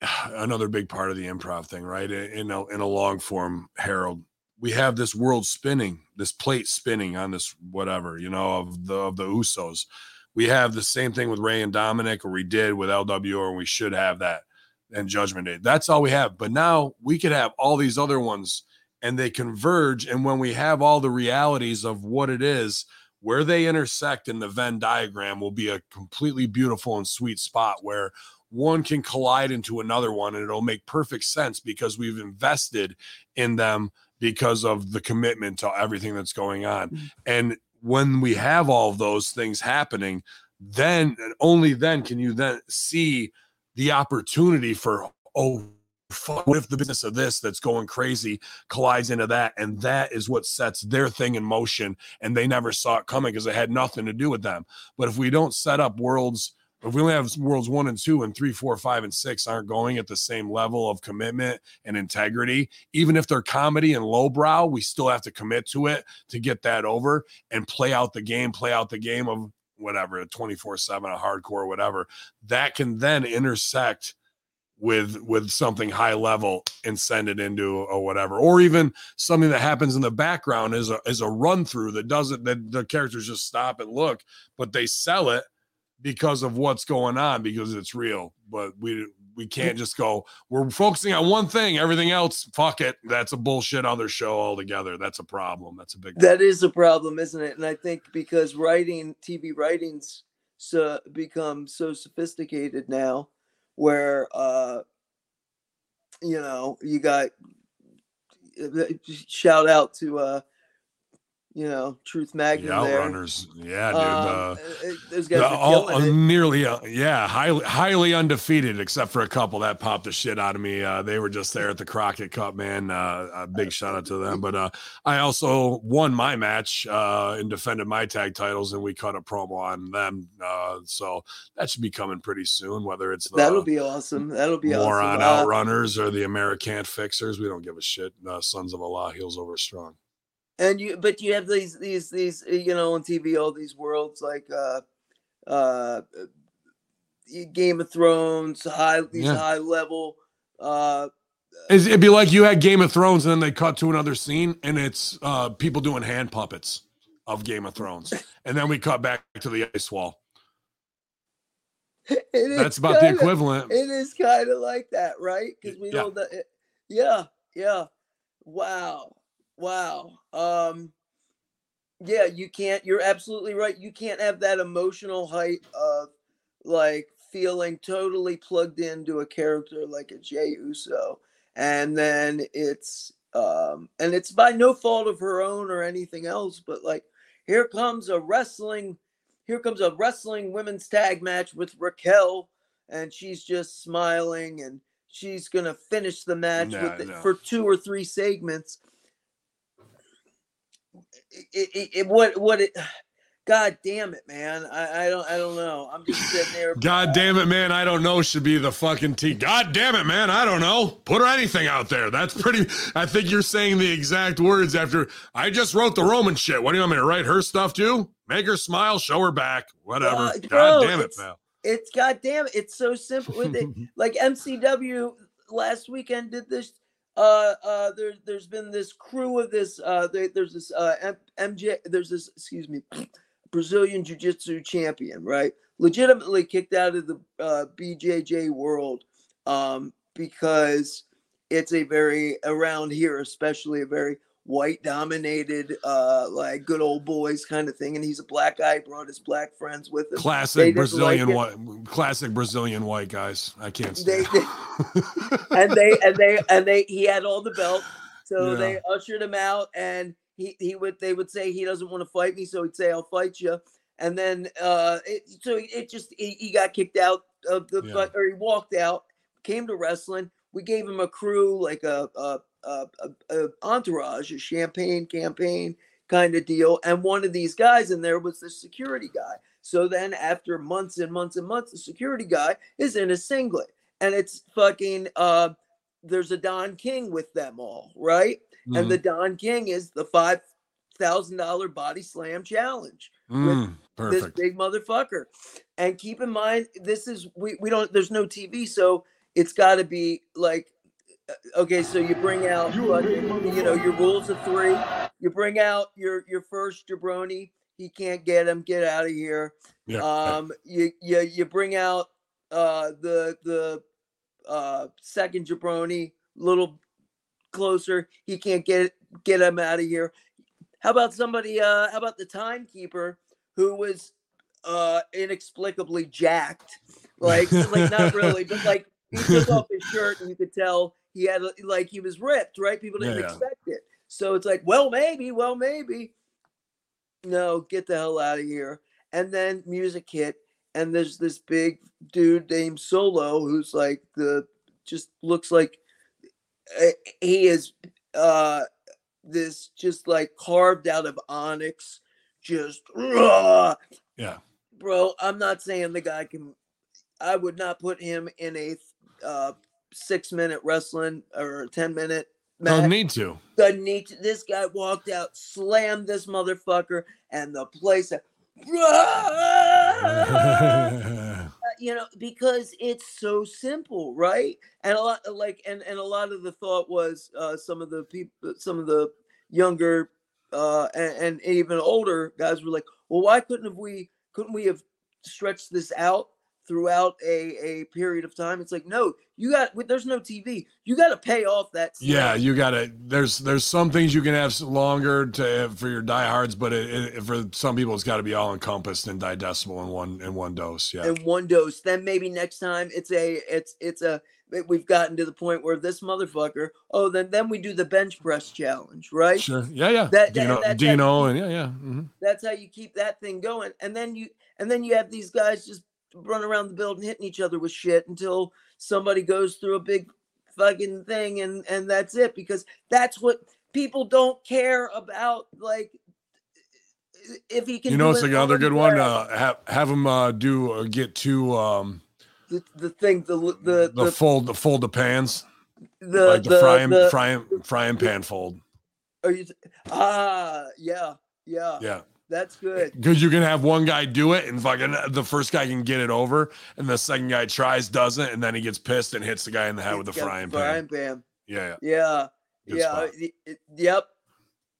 another big part of the improv thing, right? In a in a long form, Harold, we have this world spinning, this plate spinning on this whatever, you know, of the of the Usos. We have the same thing with Rey and Dominik, or we did with LWO, and we should have that and Judgment Day. That's all we have. But now we could have all these other ones and they converge. And when we have all the realities of what it is, where they intersect in the Venn diagram will be a completely beautiful and sweet spot where one can collide into another one and it'll make perfect sense because we've invested in them because of the commitment to everything that's going on. Mm. And when we have all of those things happening, then and only then can you then see the opportunity for oh fuck, what if the business of this that's going crazy collides into that and that is what sets their thing in motion and they never saw it coming because it had nothing to do with them. But if we don't set up worlds if we only have worlds one and two and three four five and six aren't going at the same level of commitment and integrity even if they're comedy and lowbrow we still have to commit to it to get that over and play out the game play out the game of whatever a 24 7 a hardcore whatever. That can then intersect with with something high level and send it into a whatever. Or even something that happens in the background is a is a run through that doesn't that the characters just stop and look but they sell it because of what's going on because it's real but we we can't just go we're focusing on one thing everything else fuck it. That's a bullshit other show altogether. That's a problem. That's a big That is a problem, isn't it? And I think because writing TV writings so become so sophisticated now, where uh, you know you got uh, shout out to uh, you know Truth Magnum the there. outrunners yeah dude Um, uh, uh, those guys The- are all- it. nearly, uh, yeah, highly, highly undefeated, except for a couple that popped the shit out of me. Uh, they were just there at the Crockett Cup, man. Uh, a big shout out to them. But uh, I also won my match uh, and defended my tag titles, and we cut a promo on them. Uh, so that should be coming pretty soon. Whether it's the That'll be awesome. That'll be moron awesome. Uh, outrunners or the American fixers, we don't give a shit. Uh, Sons of Allah, heels over strong. And you but you have these these these uh, you know on tv all these worlds like uh uh uh, game of thrones high these Yeah. high level uh It'd be like you had Game of Thrones and then they cut to another scene and it's uh, people doing hand puppets of Game of Thrones. And then we cut back to the ice wall. That's about the kinda- equivalent. it is kind of like that right because we Yeah. know that it, yeah yeah wow wow um yeah you can't you're absolutely right you can't have that emotional height of like feeling totally plugged into a character like a jay uso and then it's um and it's by no fault of her own or anything else but like here comes a wrestling here comes a wrestling women's tag match with raquel and she's just smiling and she's gonna finish the match No, no. for two or three segments it, it, it what what it god damn it man i i don't i don't know i'm just sitting there God damn it, man. I don't know should be the fucking T. God damn it, man. I don't know. Put anything out there. That's pretty. I think you're saying the exact words after I just wrote the Roman shit. What do you want me to write her stuff too? Make her smile, show her back, whatever. Uh, God bro, damn it, it's- pal. it's goddamn it's so simple with it like mcw last weekend did this uh uh there, there's been this crew of this uh there, there's this uh mj there's this excuse me brazilian jiu-jitsu champion right? Legitimately kicked out of the uh bjj world um because it's a very around here especially a very white dominated, uh, like good old boys kind of thing. And he's a black guy, brought his black friends with him. Classic Brazilian like white, classic Brazilian white guys. I can't They- stand. and they and they and they he had all the belts so Yeah. they ushered him out and he he would they would say he doesn't want to fight me so he'd say i'll fight you and then uh it, so it just he, he got kicked out of the Yeah. or he walked out came to wrestling we gave him a crew like a a, a, a, a entourage a champagne campaign kind of deal and one of these guys in there was the security guy so then after months and months and months the security guy is in a singlet and it's fucking uh there's a Don King with them all, right? And the Don King is the five thousand dollar body slam challenge. Mm, This perfect. big motherfucker. And keep in mind, this is we we don't there's no TV, so it's got to be like uh, okay. So you bring out fucking, you know your rules of three. You bring out your your first jabroni. He can't get him. Get out of here. Yeah. Um, you you you bring out uh the the uh second jabroni little closer. He can't get get him out of here. How about somebody? Uh, how about the timekeeper who was uh inexplicably jacked? Like like not really, but like he took off his shirt and you could tell he had a- like he was ripped. Right? People didn't Yeah, expect it. So it's like, well, maybe, well, maybe. No, get the hell out of here. And then music hit, and there's this big dude named Solo who's like the just looks like uh, he is uh this just like carved out of onyx, just raw. yeah. bro. I'm not saying the guy can. I would not put him in a uh six minute wrestling or ten minute Don't need to. doesn't need to. This guy walked out, slammed this motherfucker, and the place, you know, because it's so simple, right? And a lot, like, and and a lot of the thought was uh, some of the people, some of the younger uh, and, and even older guys were like, well, why couldn't have we? Couldn't we have stretched this out? Throughout a, a period of time it's like no you got there's no tv you got to pay off that Yeah, you gotta. There's there's some things you can have longer to for your diehards, but it, it, for some people, it's got to be all encompassed and digestible in one in one dose. Yeah, in one dose. Then maybe next time it's a it's it's a we've gotten to the point where this motherfucker. Oh, then then we do the bench press challenge, right? sure. Yeah, yeah. That- that- Dino, that- and yeah, yeah. mhm. That's how you keep that thing going. And then you and then you have these guys just run around the building hitting each other with shit until somebody goes through a big fucking thing and and that's it because that's what people don't care about like if he can You know, it's another good one. Uh, have have them uh, do uh, get two um the, the thing the the the, the fold the fold the pans the, like the, the- frying the- frying frying pan fold. Are you? Ah, yeah, yeah, Yeah. That's good. Because you can have one guy do it and fucking the first guy can get it over, and the second guy tries, doesn't, and then he gets pissed and hits the guy in the head with the frying pan. Frying pan. Yeah, yeah. Yeah, Good yeah, spot. y- y- yep.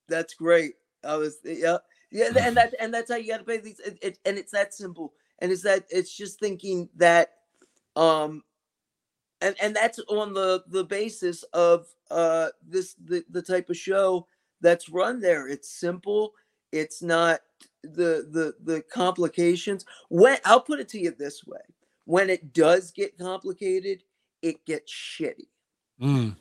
That's great. I was, yeah, yeah, and that and that's how you got to pay these. It, it, and it's that simple. And it's that it's just thinking that, um, and and that's on the the basis of uh this the the type of show that's run there. It's simple. It's not the the the complications. When I'll put it to you this way: when it does get complicated, it gets shitty. Mm.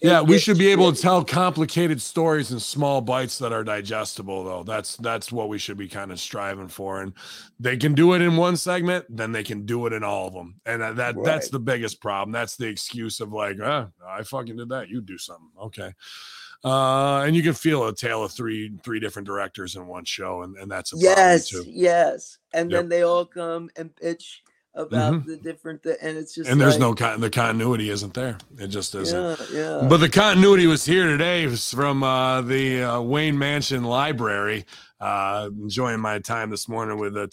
It Yeah, we should be able to tell complicated stories in small bites that are digestible, though. That's that's what we should be kind of striving for. And they can do it in one segment, then they can do it in all of them. And that, that that's the biggest problem. That's the excuse of like, uh, I fucking did that. You do something, okay? Uh, and you can feel a tale of three three different directors in one show, and, and that's a yes too. yes and Yep. then they all come and pitch about the different th- and it's just And there's no con- the continuity isn't there. It just isn't. yeah yeah But the continuity was here today It was from uh, the uh, Wayne Mansion Library. Uh, enjoying my time this morning with uh,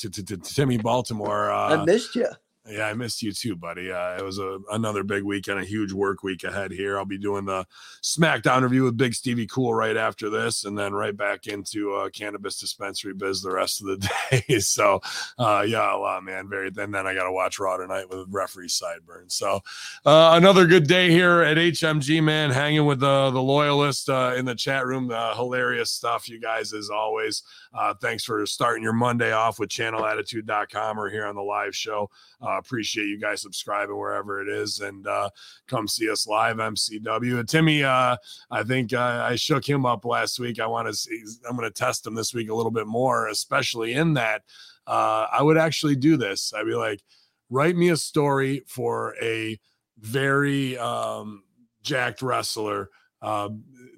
Timmy Baltimore. i Uh, missed you Yeah, I missed you too, buddy. Uh, it was a another big weekend, a huge work week ahead here. I'll be doing the SmackDown review with Big Stevie Cool right after this, and then right back into uh, cannabis dispensary biz the rest of the day. so, uh, yeah, a lot, man. Very. And then I got to watch Raw tonight with referee sideburn. So, uh, another good day here at HMG, man. Hanging with the the loyalist uh, in the chat room. Hilarious stuff, you guys, as always. Uh, thanks for starting your Monday off with ChannelAttitude.com or here on the live show. Uh, appreciate you guys subscribing wherever it is and uh, come see us live, MCW. Timmy, uh, I think uh, I shook him up last week. I want to see, I'm going to test him this week a little bit more, especially in that uh, I would actually do this. I'd be like, write me a story for a very um, jacked wrestler uh,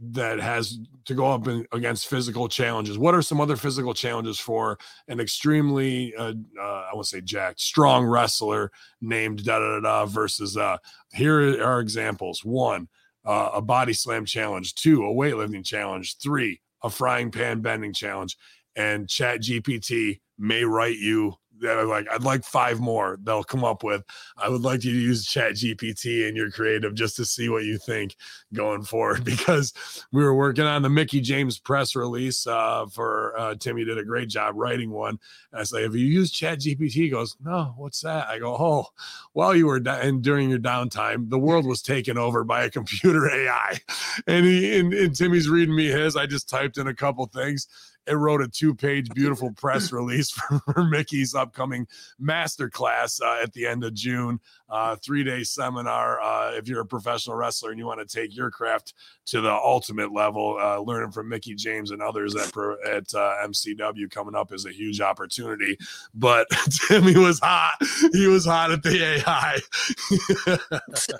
that has to go up in, against physical challenges. What are some other physical challenges for an extremely, uh, uh, I won't say jacked, strong wrestler named da da da, da versus uh, here are examples: one, uh, a body slam challenge; two, a weightlifting challenge; three, a frying pan bending challenge. And Chat GPT may write you that are like, I'd like five more they'll come up with. I would like you to use Chat GPT in your creative just to see what you think going forward because we were working on the Mickie James press release uh, for uh, Timmy did a great job writing one. And I say, have you used Chat GPT? He goes, no, what's that? I go, oh, while you were da- and during your downtime, the world was taken over by a computer AI. And he and, and Timmy's reading me his. I just typed in a couple things it wrote a two-page beautiful press release for, for Mickie's upcoming masterclass uh, at the end of June, uh, three-day seminar. Uh, if you're a professional wrestler and you want to take your craft to the ultimate level, uh, learning from Mickie James and others at at uh, MCW coming up is a huge opportunity. But Timmy was hot. He was hot at the AI.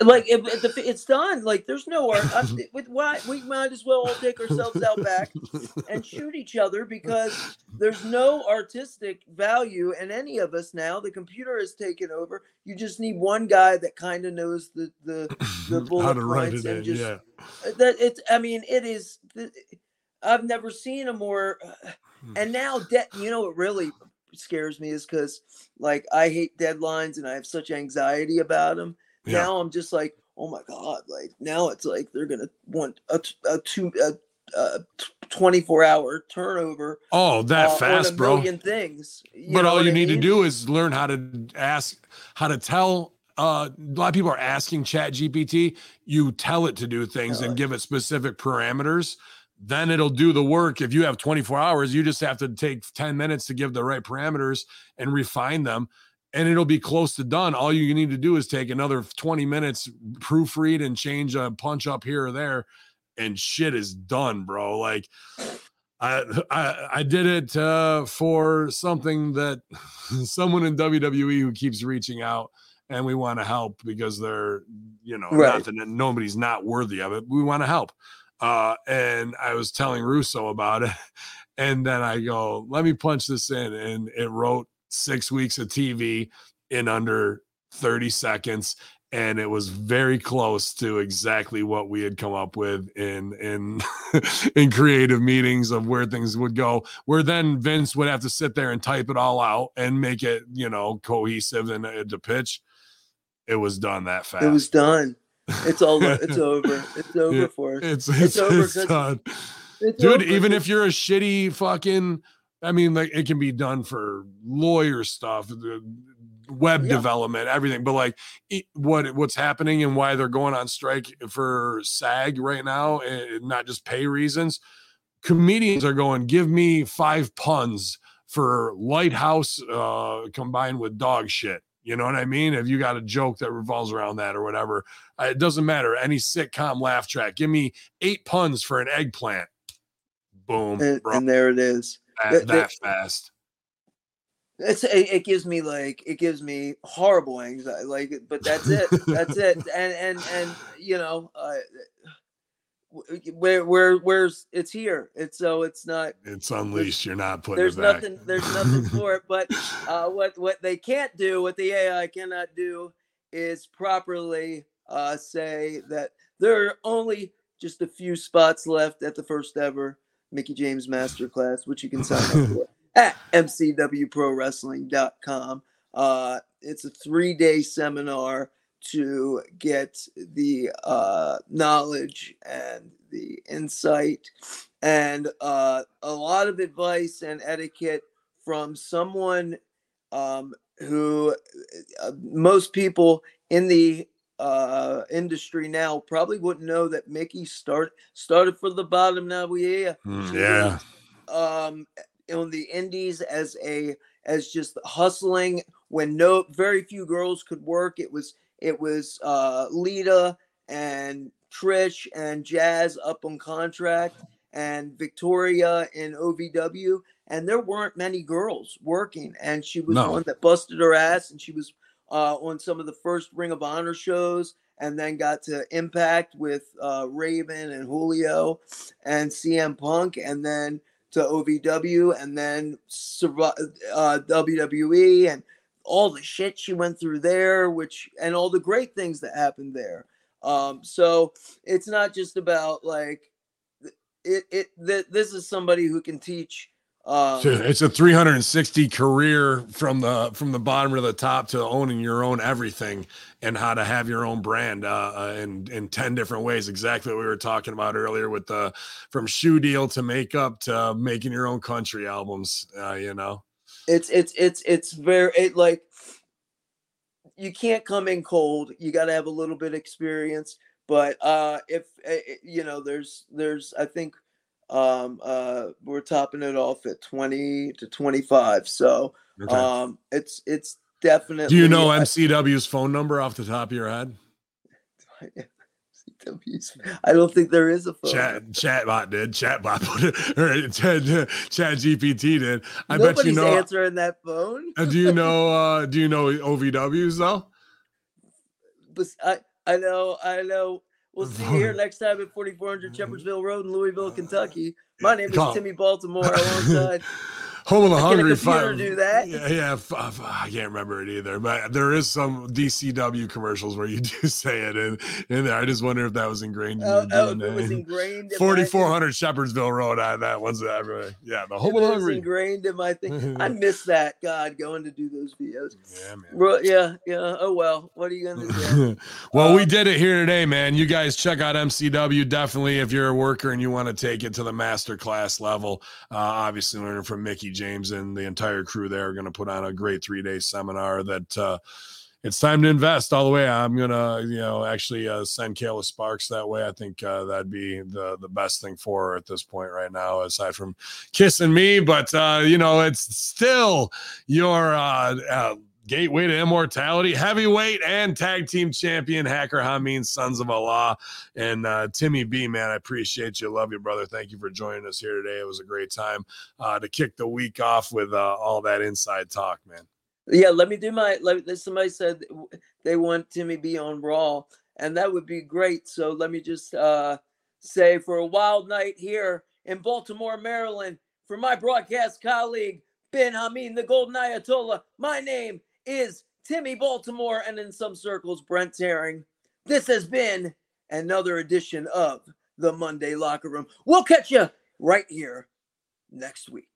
like if, if it's done. Like there's no art. With why we might as well all take ourselves out back and shoot each other because there's no artistic value in any of us now. The computer has taken over. You just need one guy that kind of knows the the the bullet How to write points it and in, just yeah. that it's. I mean, it is. I've never seen a more. Uh, Hmm. and now, de- you know, what really scares me is because like I hate deadlines and I have such anxiety about them. Yeah. Now I'm just like, oh my god! Like now it's like they're gonna want a, a two a, a t- 24 hour turnover. Oh, that uh, fast, a bro. million things. But all you I need to do is learn how to ask how to tell uh, a lot of people are asking chat gpt you tell it to do things Tell and it. give it specific parameters then it'll do the work. If you have 24 hours you just have to take 10 minutes to give the right parameters and refine them and it'll be close to done. All you need to do is take another 20 minutes proofread and change a punch up here or there and shit is done bro. Like I, I I did it uh, for something that someone in WWE who keeps reaching out and we want to help because they're you know Right. not nobody's not worthy of it. We want to help. Uh, and I was telling Russo about it, and then I go, "Let me punch this in," and it wrote six weeks of TV in under thirty seconds and it was very close to exactly what we had come up with in in in creative meetings of where things would go where then vince would have to sit there and type it all out and make it you know cohesive and uh, to pitch it was done that fast It was done. It's all. It's over. It's over Yeah, for us. it's It's it's, over it's done It's dude over even if you're a shitty fucking i mean like it can be done for lawyer stuff the web Yeah. development everything but like it, what what's happening and why they're going on strike for sag right now and not just pay reasons comedians are going give me five puns for lighthouse uh combined with dog shit you know what i mean if you got a joke that revolves around that or whatever uh, it doesn't matter any sitcom laugh track give me eight puns for an eggplant boom and, and there it is. that, that- that fast It's it, gives me like it gives me horrible anxiety. Like, but that's it. that's it. And and and you know, uh, where where where's it's here. It's so it's not. it's unleashed you're not putting There's nothing. There's nothing for it. But uh, what what they can't do, what the AI cannot do, is properly uh, say that there are only just a few spots left at the first ever Mickie James Masterclass, which you can sign up for at mcwprowrestling.com. Uh, it's a three day seminar to get the uh, knowledge and the insight and uh, a lot of advice and etiquette from someone um, who uh, most people in the uh, industry now probably wouldn't know that Mickey start started from the bottom. Now we here. Mm, yeah. Um, on the indies as a as just hustling when no very few girls could work. It was it was uh, Lita and Trish and Jazz up on contract and Victoria in OVW, and there weren't many girls working. And she was No. one that busted her ass, and she was uh, on some of the first Ring of Honor shows, and then got to Impact with uh, Raven and Julio and CM Punk, and then to OVW, and then uh, WWE, and all the shit she went through there, which and all the great things that happened there. Um, so it's not just about like it. It th- this is somebody who can teach. Um, it's a 360 career from the from the bottom to the top to owning your own everything and how to have your own brand uh, uh, in in 10 different ways exactly what we were talking about earlier with the from shoe deal to makeup to making your own country albums uh, you know it's it's it's it's very it like you can't come in cold you got to have a little bit of experience but uh if uh, you know there's there's i think um uh we're topping it off at 20 to 25 so Okay. um it's it's definitely do you know mcw's phone number off the top of your head I don't think there is a phone. chat chatbot did chatbot put it or chat, chat gpt did i Nobody's bet you know answering that phone. uh, do you know uh do you know ovws though But I, I know, I know. We'll see you here next time at 4400 Shepherdsville Road in Louisville, Kentucky. My name is Timmy Baltimore alongside. Home of the Hungry Five. do that? Yeah, yeah. f- I can't remember it either, but there is some DCW commercials where you do say it in, in there. I just wonder if that was ingrained in Oh, your oh, it was ingrained 4400 Shepherdsville Road. I, that one's everywhere. Yeah, the Home of the was Hungry. ingrained in my thing. I miss that. God, going to do those videos. Yeah, man. Bro, yeah, yeah. Oh well. What are you gonna do? well, we Um, did it here today, man. You guys check out MCW definitely if you're a worker and you want to take it to the master class level. Uh, obviously, learning from Mickie James and the entire crew there are going to put on a great three day seminar that uh, it's time to invest all the way. I'm gonna, you know, actually uh, send Kayla Sparks that way. I think uh, that'd be the the best thing for her at this point right now, aside from kissing me. But uh, you know, it's still your uh, uh, gateway to immortality, heavyweight and tag team champion Hacker Hamin, Sons of Allah, and uh, Timmy B. Man, I appreciate you, love you, brother. Thank you for joining us here today. It was a great time uh, to kick the week off with uh, all that inside talk, man. Yeah, let me do my. Let, somebody said they want Timmy B on Raw, and that would be great. So let me just uh, say for a wild night here in Baltimore, Maryland, for my broadcast colleague Bin Hamin, the Golden Ayatollah. My name is Timmy Baltimore, and in some circles, Brent Herring. This has been another edition of the Monday Locker Room. We'll catch you right here next week.